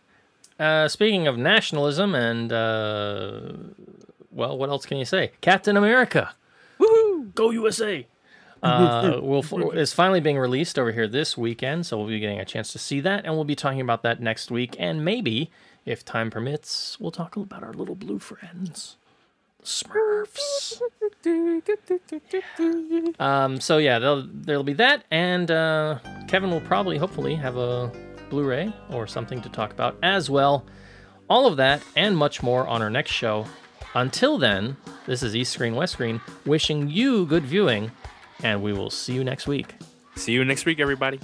Uh, speaking of nationalism and uh, well, what else can you say? Captain America, woohoo, go USA! Uh, will is finally being released over here this weekend, so we'll be getting a chance to see that, and we'll be talking about that next week, and maybe, if time permits, we'll talk about our little blue friends, the Smurfs. Um, so yeah, there'll, there'll be that, and uh, Kevin will probably, hopefully, have a Blu-ray or something to talk about as well. All of that and much more on our next show. Until then, this is East Screen West Screen wishing you good viewing, and we will see you next week. See you next week, everybody.